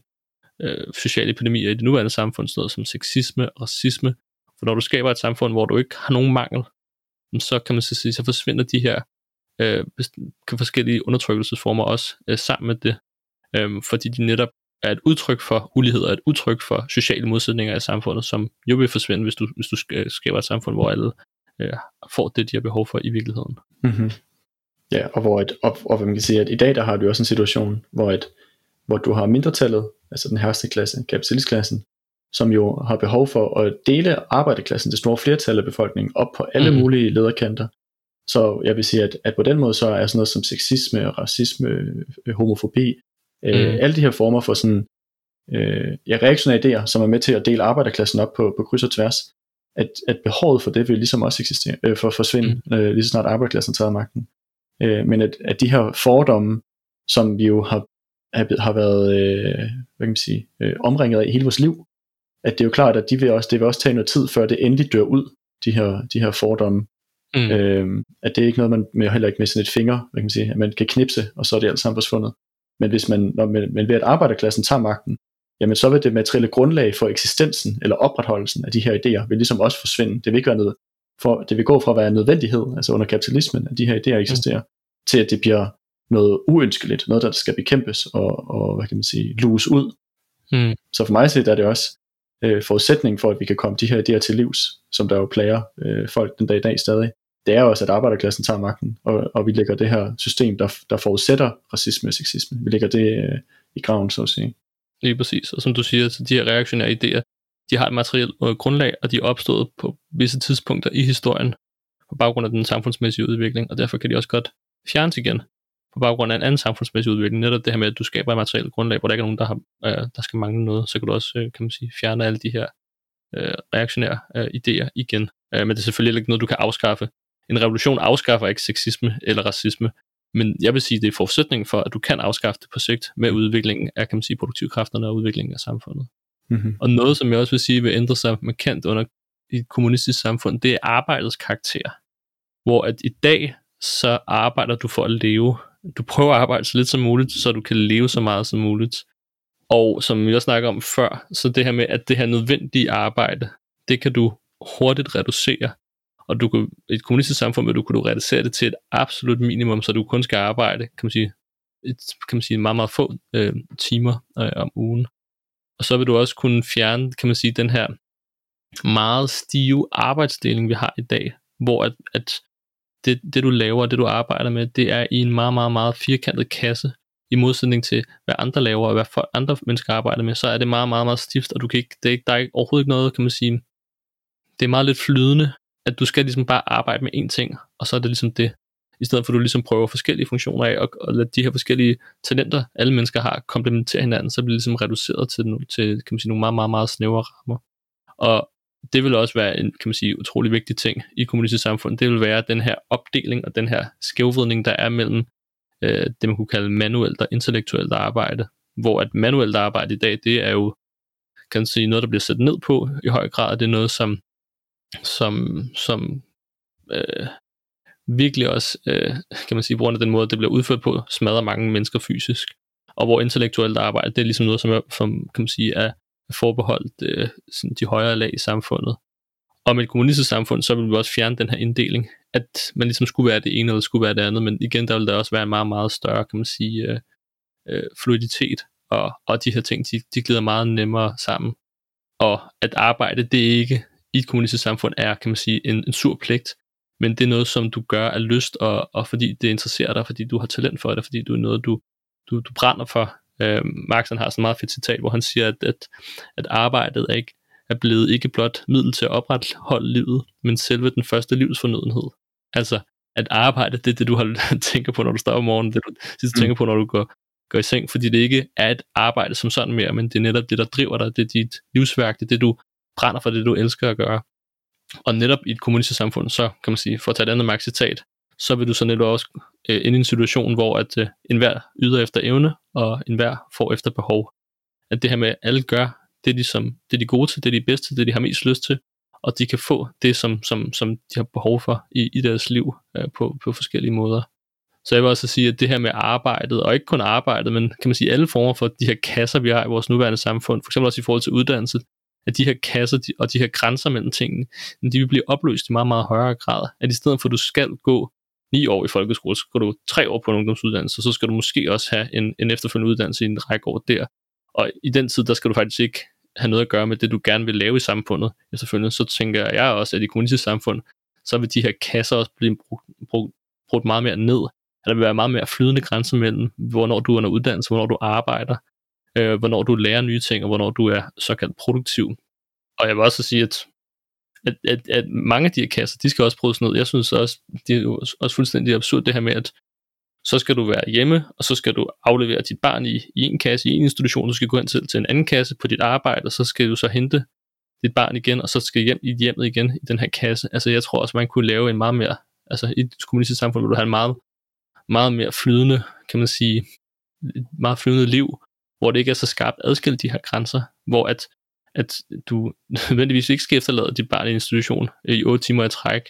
øh, sociale epidemier i det nuværende samfund, sådan noget som sexisme og racisme. For når du skaber et samfund, hvor du ikke har nogen mangel, så kan man så sige, så forsvinder de her øh, forskellige undertrykkelsesformer også øh, sammen med det, øh, fordi de netop er et udtryk for ulighed og et udtryk for sociale modsætninger i samfundet, som jo vil forsvinde, hvis du, hvis du skaber et samfund, hvor alle øh, får det, de har behov for i virkeligheden. Mm-hmm. Ja, og hvor et, og, og man kan sige, at i dag der har du også en situation, hvor, et, hvor du har mindretallet, altså den herste klasse, kapitalistklassen, som jo har behov for at dele arbejderklassen, det store flertal af befolkningen, op på alle mm. mulige lederkanter. Så jeg vil sige, at, at på den måde så er sådan noget som sexisme, racisme, øh, homofobi, øh, mm. alle de her former for sådan øh, ja, reaktionære idéer, som er med til at dele arbejderklassen op på, på kryds og tværs, at, at behovet for det vil ligesom også eksistere, øh, for at forsvinde, mm. øh, lige så snart arbejderklassen tager magten. Øh, men at, at de her fordomme, som vi jo har, har været øh, hvad kan man sige, øh, omringet af i hele vores liv, at det er jo klart, at de vil også, det vil også tage noget tid, før det endelig dør ud, de her, de her fordomme. Mm. Øh, at det er ikke noget, man med, heller ikke med sådan et finger, hvad kan man sige, at man kan knipse, og så er det alt sammen forsvundet. Men hvis man, når, men, men ved at arbejderklassen tager magten, jamen så vil det materielle grundlag for eksistensen eller opretholdelsen af de her idéer vil ligesom også forsvinde. Det vil ikke være noget, for, det vil gå fra at være en nødvendighed, altså under kapitalismen, at de her idéer eksisterer, mm. til at det bliver noget uønskeligt, noget der skal bekæmpes og, og hvad kan man sige, lues ud. Mm. Så for mig set er det også øh, forudsætning for, at vi kan komme de her idéer til livs, som der jo plager øh, folk den dag i dag stadig. Det er jo også, at arbejderklassen tager magten, og, og vi lægger det her system, der, der forudsætter racisme og sexisme, vi lægger det øh, i graven, så at sige. Lige præcis, og som du siger, så de her reaktionære idéer, de har et materielt øh, grundlag, og de er opstået på visse tidspunkter i historien på baggrund af den samfundsmæssige udvikling, og derfor kan de også godt fjernes igen på baggrund af en anden samfundsmæssig udvikling. Netop det her med, at du skaber et materielt grundlag, hvor der ikke er nogen, der, har, øh, der skal mangle noget, så kan du også, øh, kan man sige, fjerne alle de her øh, reaktionære øh, idéer igen. Øh, men det er selvfølgelig ikke noget, du kan afskaffe. En revolution afskaffer ikke sexisme eller racisme, men jeg vil sige, det er forudsætningen for, at du kan afskaffe det på sigt med udviklingen af, kan man sige, produktivkræfterne og udviklingen af samfundet. Mm-hmm. Og noget, som jeg også vil sige, vil ændre sig markant under i et kommunistisk samfund, det er arbejdets karakter. Hvor at i dag, så arbejder du for at leve. Du prøver at arbejde så lidt som muligt, så du kan leve så meget som muligt. Og som vi også snakker om før, så det her med, at det her nødvendige arbejde, det kan du hurtigt reducere. Og du kan, i et kommunistisk samfund vil du kunne reducere det til et absolut minimum, så du kun skal arbejde, kan man sige, et, kan man sige meget, meget få øh, timer øh, om ugen. Og så vil du også kunne fjerne, kan man sige, den her meget stive arbejdsdeling, vi har i dag, hvor at, at det, det, du laver, det du arbejder med, det er i en meget, meget, meget firkantet kasse, i modsætning til, hvad andre laver, og hvad for andre mennesker arbejder med, så er det meget, meget, meget stift, og du kan ikke, det er ikke, der er ikke, overhovedet ikke noget, kan man sige, det er meget lidt flydende, at du skal ligesom bare arbejde med én ting, og så er det ligesom det, i stedet for at du ligesom prøver forskellige funktioner af, og, og lade de her forskellige talenter, alle mennesker har, komplementere hinanden, så bliver det ligesom reduceret til, til kan man sige, nogle meget, meget, meget snævre rammer. Og det vil også være en, kan man sige, utrolig vigtig ting i kommunistisk samfund. Det vil være den her opdeling og den her skævvridning, der er mellem øh, det, man kunne kalde manuelt og intellektuelt arbejde. Hvor at manuelt arbejde i dag, det er jo kan man sige, noget, der bliver sat ned på i høj grad. Det er noget, som, som, som øh, virkelig også, øh, kan man sige, på grund af den måde, det bliver udført på, smadrer mange mennesker fysisk. Og hvor intellektuelt arbejde, det er ligesom noget, som, er, som kan man sige, er forbeholdt øh, sådan de højere lag i samfundet. Og med et kommunistisk samfund, så vil vi også fjerne den her inddeling, at man ligesom skulle være det ene, eller skulle være det andet, men igen, der vil der også være en meget, meget større, kan man sige, øh, øh, fluiditet, og, og de her ting, de, de glider meget nemmere sammen. Og at arbejde, det er ikke i et kommunistisk samfund er, kan man sige, en, en sur pligt, men det er noget, som du gør af lyst, og, og fordi det interesserer dig, fordi du har talent for det, fordi du er noget, du, du, du brænder for, Øh, Marx han har sådan et meget fedt citat, hvor han siger, at, at, at arbejdet er, ikke, er blevet ikke blot middel til at opretholde livet, men selve den første livsfornødenhed. Altså, at arbejde, det er det, du har (laughs) tænker på, når du står om morgenen, det du sidst mm. tænker på, når du går, går i seng, fordi det ikke er et arbejde som sådan mere, men det er netop det, der driver dig, det er dit livsværk, det er det, du brænder for, det du elsker at gøre. Og netop i et kommunistisk samfund, så kan man sige, for at tage et andet Marx citat, så vil du så netop også øh, ind i en situation, hvor at øh, enhver yder efter evne, og enhver får efter behov. At det her med, at alle gør det, de, som, det, de er gode til, det, de er bedst til, det, de har mest lyst til, og de kan få det, som, som, som de har behov for i, i deres liv øh, på, på forskellige måder. Så jeg vil også sige, at det her med arbejdet, og ikke kun arbejdet, men kan man sige alle former for de her kasser, vi har i vores nuværende samfund, for eksempel også i forhold til uddannelse, at de her kasser de, og de her grænser mellem tingene, de vil blive opløst i meget, meget højere grad. At i stedet for, at du skal gå ni år i folkeskole, så går du tre år på en ungdomsuddannelse, så skal du måske også have en, en efterfølgende uddannelse i en række år der. Og i den tid, der skal du faktisk ikke have noget at gøre med det, du gerne vil lave i samfundet. Efterfølgende, så tænker jeg også, at i kommunistisk samfund, så vil de her kasser også blive brugt, brugt, brugt meget mere ned. At der vil være meget mere flydende grænser mellem, hvornår du er under uddannelse, hvornår du arbejder, øh, hvornår du lærer nye ting, og hvornår du er såkaldt produktiv. Og jeg vil også sige, at at, at, at mange af de her kasser, de skal også brydes ned. Jeg synes også, det er jo også fuldstændig absurd det her med, at så skal du være hjemme, og så skal du aflevere dit barn i, i en kasse, i en institution, du skal gå hen til, til en anden kasse på dit arbejde, og så skal du så hente dit barn igen, og så skal hjem i hjemmet igen i den her kasse. Altså jeg tror også, man kunne lave en meget mere, altså i et kommunistisk samfund, hvor du have en meget, meget mere flydende, kan man sige, et meget flydende liv, hvor det ikke er så skarpt adskilt de her grænser, hvor at at du (laughs) nødvendigvis ikke skal efterlade dit barn i en institution i 8 timer i træk,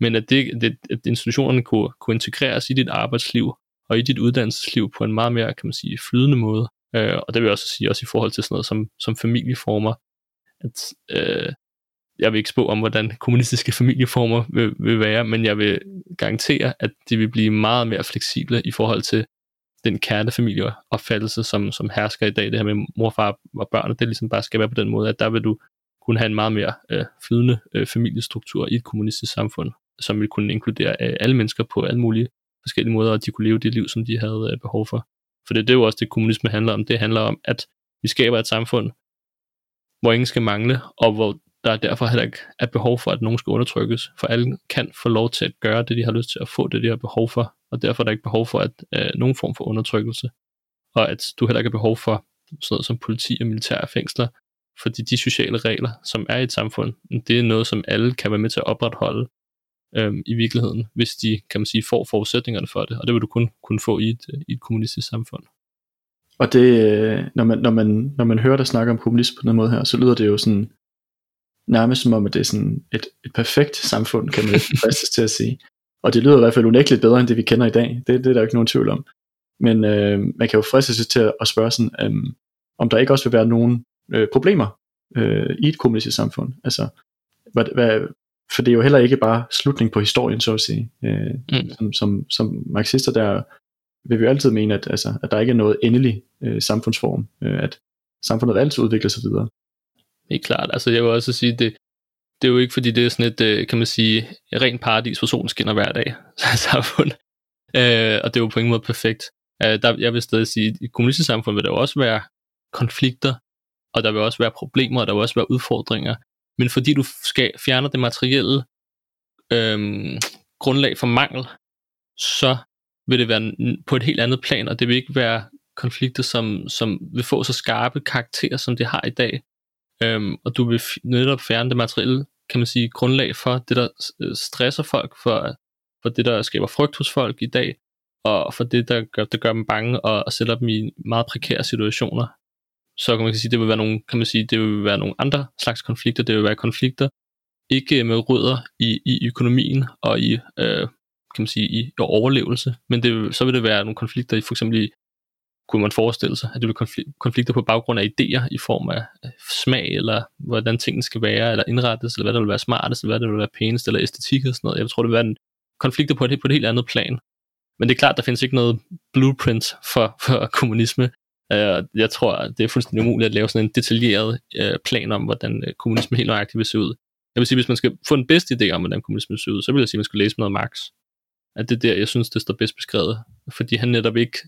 men at, det, det, at institutionerne kunne, kunne integreres i dit arbejdsliv og i dit uddannelsesliv på en meget mere, kan man sige, flydende måde. Øh, og det vil jeg også sige, også i forhold til sådan noget som, som familieformer, at øh, jeg vil ikke spå om, hvordan kommunistiske familieformer vil, vil være, men jeg vil garantere, at de vil blive meget mere fleksible i forhold til den kernefamilieopfattelse, som, som hersker i dag, det her med mor, far og børn, det ligesom bare skal være på den måde, at der vil du kunne have en meget mere øh, flydende øh, familiestruktur i et kommunistisk samfund, som vil kunne inkludere øh, alle mennesker på alle mulige forskellige måder, og de kunne leve det liv, som de havde øh, behov for. For det, det er jo også det, kommunisme handler om. Det handler om, at vi skaber et samfund, hvor ingen skal mangle, og hvor der er derfor heller ikke er behov for, at nogen skal undertrykkes, for alle kan få lov til at gøre det, de har lyst til at få det, de har behov for, og derfor er der ikke behov for at øh, nogen form for undertrykkelse, og at du heller ikke har behov for sådan noget som politi og militære fængsler, fordi de sociale regler, som er i et samfund, det er noget, som alle kan være med til at opretholde øhm, i virkeligheden, hvis de, kan man sige, får forudsætningerne for det, og det vil du kun kunne få i et, øh, i et kommunistisk samfund. Og det, øh, når man, når man, når man hører dig snakke om kommunisme på den måde her, så lyder det jo sådan, nærmest som om, at det er sådan et, et perfekt samfund, kan man (laughs) fristes til at sige. Og det lyder i hvert fald unægteligt bedre, end det vi kender i dag. Det, det er der jo ikke nogen tvivl om. Men øh, man kan jo fristes til at spørge sådan, øh, om der ikke også vil være nogen øh, problemer øh, i et kommunistisk samfund. Altså, hvad, hvad, for det er jo heller ikke bare slutning på historien, så at sige. Øh, mm. som, som, som marxister der vil vi jo altid mene, at, altså, at der ikke er noget endelig øh, samfundsform, øh, at samfundet altid udvikle sig videre. Helt klart. Altså jeg vil også sige, det, det er jo ikke fordi, det er sådan et, øh, kan man sige, rent paradis, hvor solen skinner hver dag, (laughs) samfund. Øh, og det er jo på ingen måde perfekt. Øh, der, jeg vil stadig sige, at i kommunistisk samfund vil der jo også være konflikter, og der vil også være problemer, og der vil også være udfordringer. Men fordi du skal fjerne det materielle øhm, grundlag for mangel, så vil det være på et helt andet plan, og det vil ikke være konflikter, som, som vil få så skarpe karakterer, som det har i dag. Øhm, og du vil netop fjerne det materielle, kan man sige, grundlag for det, der øh, stresser folk, for, for det, der skaber frygt hos folk i dag, og for det, der gør, der gør dem bange og, og sætter dem i meget prekære situationer. Så kan man sige, det vil være nogle, kan man sige, det vil være nogle andre slags konflikter. Det vil være konflikter, ikke med rødder i, i økonomien og i, øh, kan man sige, i, i overlevelse, men det, så vil det være nogle konflikter i for eksempel i, kunne man forestille sig, at det vil konflikter på baggrund af idéer i form af smag, eller hvordan tingene skal være, eller indrettes, eller hvad der vil være smartest, eller hvad der vil være pænest, eller æstetik og sådan noget. Jeg tror, det vil være en konflikter på et, på et helt andet plan. Men det er klart, der findes ikke noget blueprint for, for kommunisme. Øh, jeg tror, det er fuldstændig umuligt at lave sådan en detaljeret øh, plan om, hvordan øh, kommunisme helt nøjagtigt vil se ud. Jeg vil sige, hvis man skal få en bedste idé om, hvordan kommunisme ser ud, så vil jeg sige, at man skulle læse noget Marx. At det er der, jeg synes, det står bedst beskrevet. Fordi han netop ikke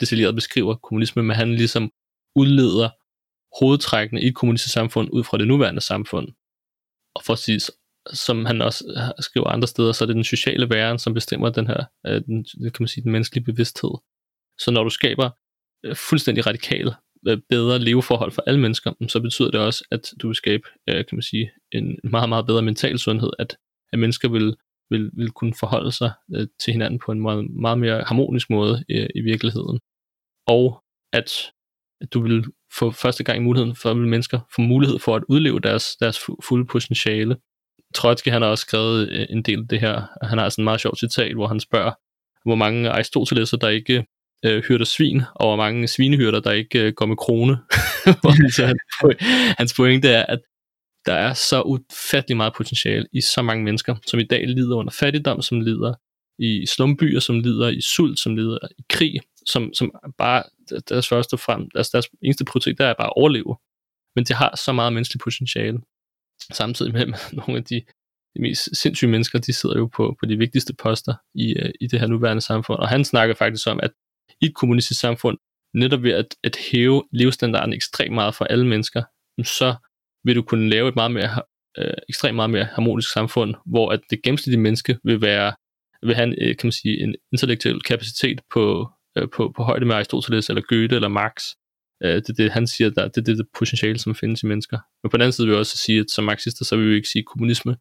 detaljeret beskriver kommunisme, men han ligesom udleder hovedtrækkene i et kommunistisk samfund ud fra det nuværende samfund. Og for at sige, som han også skriver andre steder, så er det den sociale væren, som bestemmer den her, øh, den, kan man sige, den menneskelige bevidsthed. Så når du skaber øh, fuldstændig radikale, øh, bedre leveforhold for alle mennesker, mm, så betyder det også, at du vil skabe, kan man sige, en meget, meget bedre mental sundhed, at, at mennesker vil, vil, vil kunne forholde sig øh, til hinanden på en meget, meget mere harmonisk måde øh, i virkeligheden. Og at, at du vil få første gang i muligheden for, at mennesker får mulighed for at udleve deres, deres fulde potentiale. Trotsky han har også skrevet øh, en del af det her. Han har sådan en meget sjovt citat, hvor han spørger, hvor mange aristoteleser, der ikke øh, hyrder svin, og hvor mange svinehyrder, der ikke øh, går med krone. (laughs) så han, hans pointe er, at der er så ufattelig meget potentiale i så mange mennesker, som i dag lider under fattigdom, som lider i slumbyer, som lider i sult, som lider i krig, som, som bare deres første frem, deres, deres eneste prioritet, der er bare at overleve. Men det har så meget menneskeligt potentiale samtidig med, at nogle af de, de mest sindssyge mennesker, de sidder jo på, på de vigtigste poster i, øh, i det her nuværende samfund. Og han snakker faktisk om, at i et kommunistisk samfund, netop ved at, at hæve levestandarden ekstremt meget for alle mennesker, så vil du kunne lave et meget mere, øh, ekstremt meget mere harmonisk samfund, hvor at det gennemsnitlige menneske vil være vil have en, øh, kan man sige, en intellektuel kapacitet på, øh, på, på højde med Aristoteles eller Goethe eller Marx, Øh, det er det, han siger, der, det er det, det potentiale, som findes i mennesker. Men på den anden side vil jeg også sige, at som marxister, så vil vi ikke sige, at kommunisme,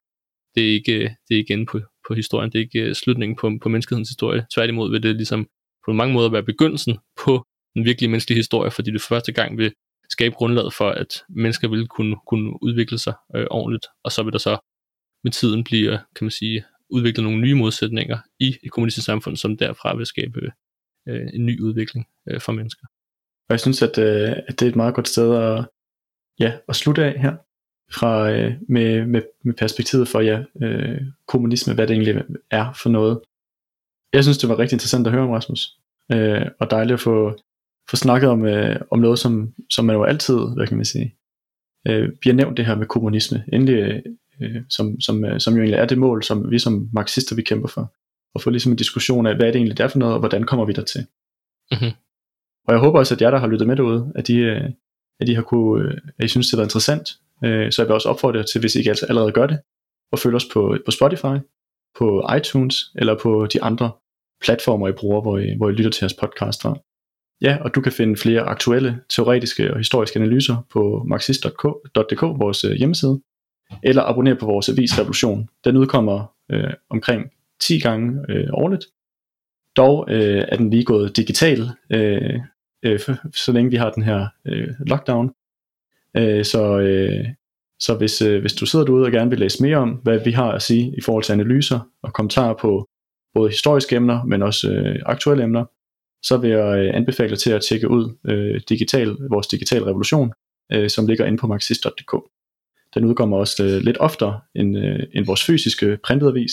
det er ikke, det er ikke på, på historien, det er ikke øh, slutningen på, på menneskehedens historie. Tværtimod vil det ligesom på mange måder være begyndelsen på den virkelige menneskelige historie, fordi det første gang vil skabe grundlaget for, at mennesker vil kunne, kunne udvikle sig øh, ordentligt, og så vil der så med tiden blive, kan man sige, udviklet nogle nye modsætninger i et kommunistisk samfund, som derfra vil skabe øh, en ny udvikling øh, for mennesker. Og jeg synes, at, øh, at det er et meget godt sted at, ja, at slutte af her, fra, øh, med, med, med perspektivet for ja, øh, kommunisme, hvad det egentlig er for noget. Jeg synes, det var rigtig interessant at høre om, Rasmus. Øh, og dejligt at få, få snakket om, øh, om noget, som, som man jo altid, hvad kan man sige, øh, har nævnt det her med kommunisme, endelig, øh, som, som, øh, som jo egentlig er det mål, som vi som marxister vi kæmper for. Og få ligesom en diskussion af, hvad er det egentlig der for noget, og hvordan kommer vi der til. Mm-hmm. Og jeg håber også, at jer, der har lyttet med derude, at de, øh, at de har kunne, øh, at I synes, det var interessant. Øh, så jeg vil også opfordre jer til, hvis I ikke allerede gør det, at følge os på, på Spotify, på iTunes eller på de andre platformer, I bruger, hvor I, hvor I lytter til jeres podcast fra ja, og du kan finde flere aktuelle teoretiske og historiske analyser på marxist.dk, vores øh, hjemmeside, eller abonnere på vores avis Revolution. Den udkommer øh, omkring 10 gange øh, årligt. Dog øh, er den lige gået digital, øh, øh, så længe vi har den her øh, lockdown. Øh, så øh, så hvis, øh, hvis du sidder derude og gerne vil læse mere om, hvad vi har at sige i forhold til analyser og kommentarer på både historiske emner, men også øh, aktuelle emner, så vil jeg øh, anbefale dig til at tjekke ud øh, digital, vores digital revolution, øh, som ligger inde på marxist.dk. Den udkommer også øh, lidt oftere end, øh, end vores fysiske printede avis,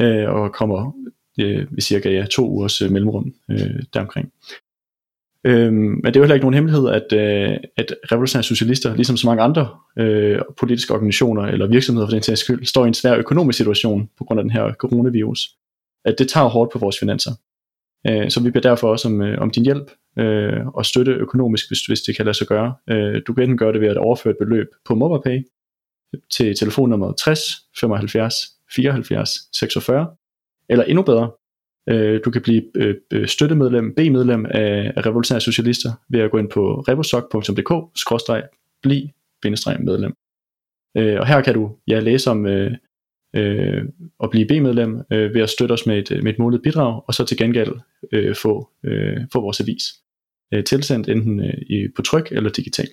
øh, og kommer øh, ved cirka ja, to ugers øh, mellemrum øh, deromkring. Øhm, men det er jo heller ikke nogen hemmelighed, at, øh, at revolutionære socialister, ligesom så mange andre øh, politiske organisationer eller virksomheder for den sags skyld, står i en svær økonomisk situation på grund af den her coronavirus. At det tager hårdt på vores finanser. Øh, så vi beder derfor også om, øh, om din hjælp øh, og støtte økonomisk, hvis, hvis det kan lade sig gøre. Øh, du kan enten gøre det ved at overføre et beløb på MobilePay til telefonnummer 60 75 74 46, eller endnu bedre, Øh, du kan blive øh, støttemedlem, B-medlem af, af Revolutionære Socialister ved at gå ind på revosok.dk-bli-medlem. Øh, og her kan du ja, læse om øh, øh, at blive B-medlem øh, ved at støtte os med et, med et målet bidrag, og så til gengæld øh, få, øh, få vores avis øh, tilsendt enten øh, i, på tryk eller digitalt.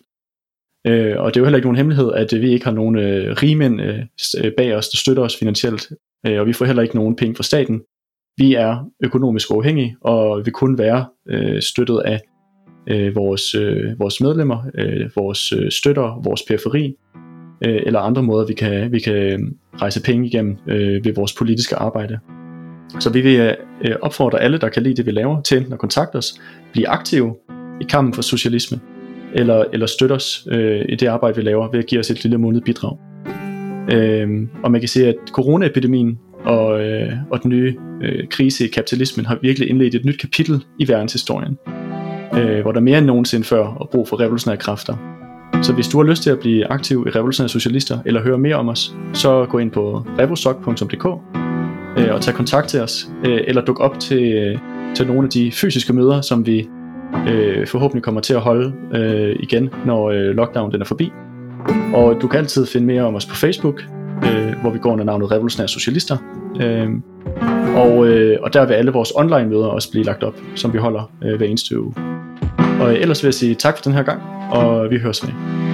Øh, og det er jo heller ikke nogen hemmelighed, at øh, vi ikke har nogen øh, rigmænd øh, øh, bag os, der støtter os finansielt, øh, og vi får heller ikke nogen penge fra staten, vi er økonomisk uafhængige, og vil kun være øh, støttet af øh, vores, øh, vores medlemmer, øh, vores øh, støtter, vores periferi, øh, eller andre måder, vi kan, vi kan øh, rejse penge igennem øh, ved vores politiske arbejde. Så vi vil øh, opfordre alle, der kan lide det, vi laver, til enten at kontakte os, blive aktive i kampen for socialisme, eller, eller støtte os øh, i det arbejde, vi laver, ved at give os et lille måned bidrag. Øh, og man kan se, at coronaepidemien og, øh, og den nye øh, krise i kapitalismen har virkelig indledt et nyt kapitel i verdenshistorien, øh, hvor der mere end nogensinde før er brug for revolutionære kræfter. Så hvis du har lyst til at blive aktiv i Revolutionære Socialister, eller høre mere om os, så gå ind på revosok.dk øh, og tage kontakt til os, øh, eller duk op til, øh, til nogle af de fysiske møder, som vi øh, forhåbentlig kommer til at holde øh, igen, når øh, lockdown den er forbi. Og du kan altid finde mere om os på Facebook, øh, hvor vi går under navnet Revolutionære Socialister. Øh, og, øh, og der vil alle vores online møder også blive lagt op, som vi holder øh, hver eneste uge. Og øh, ellers vil jeg sige tak for den her gang, og vi høres med.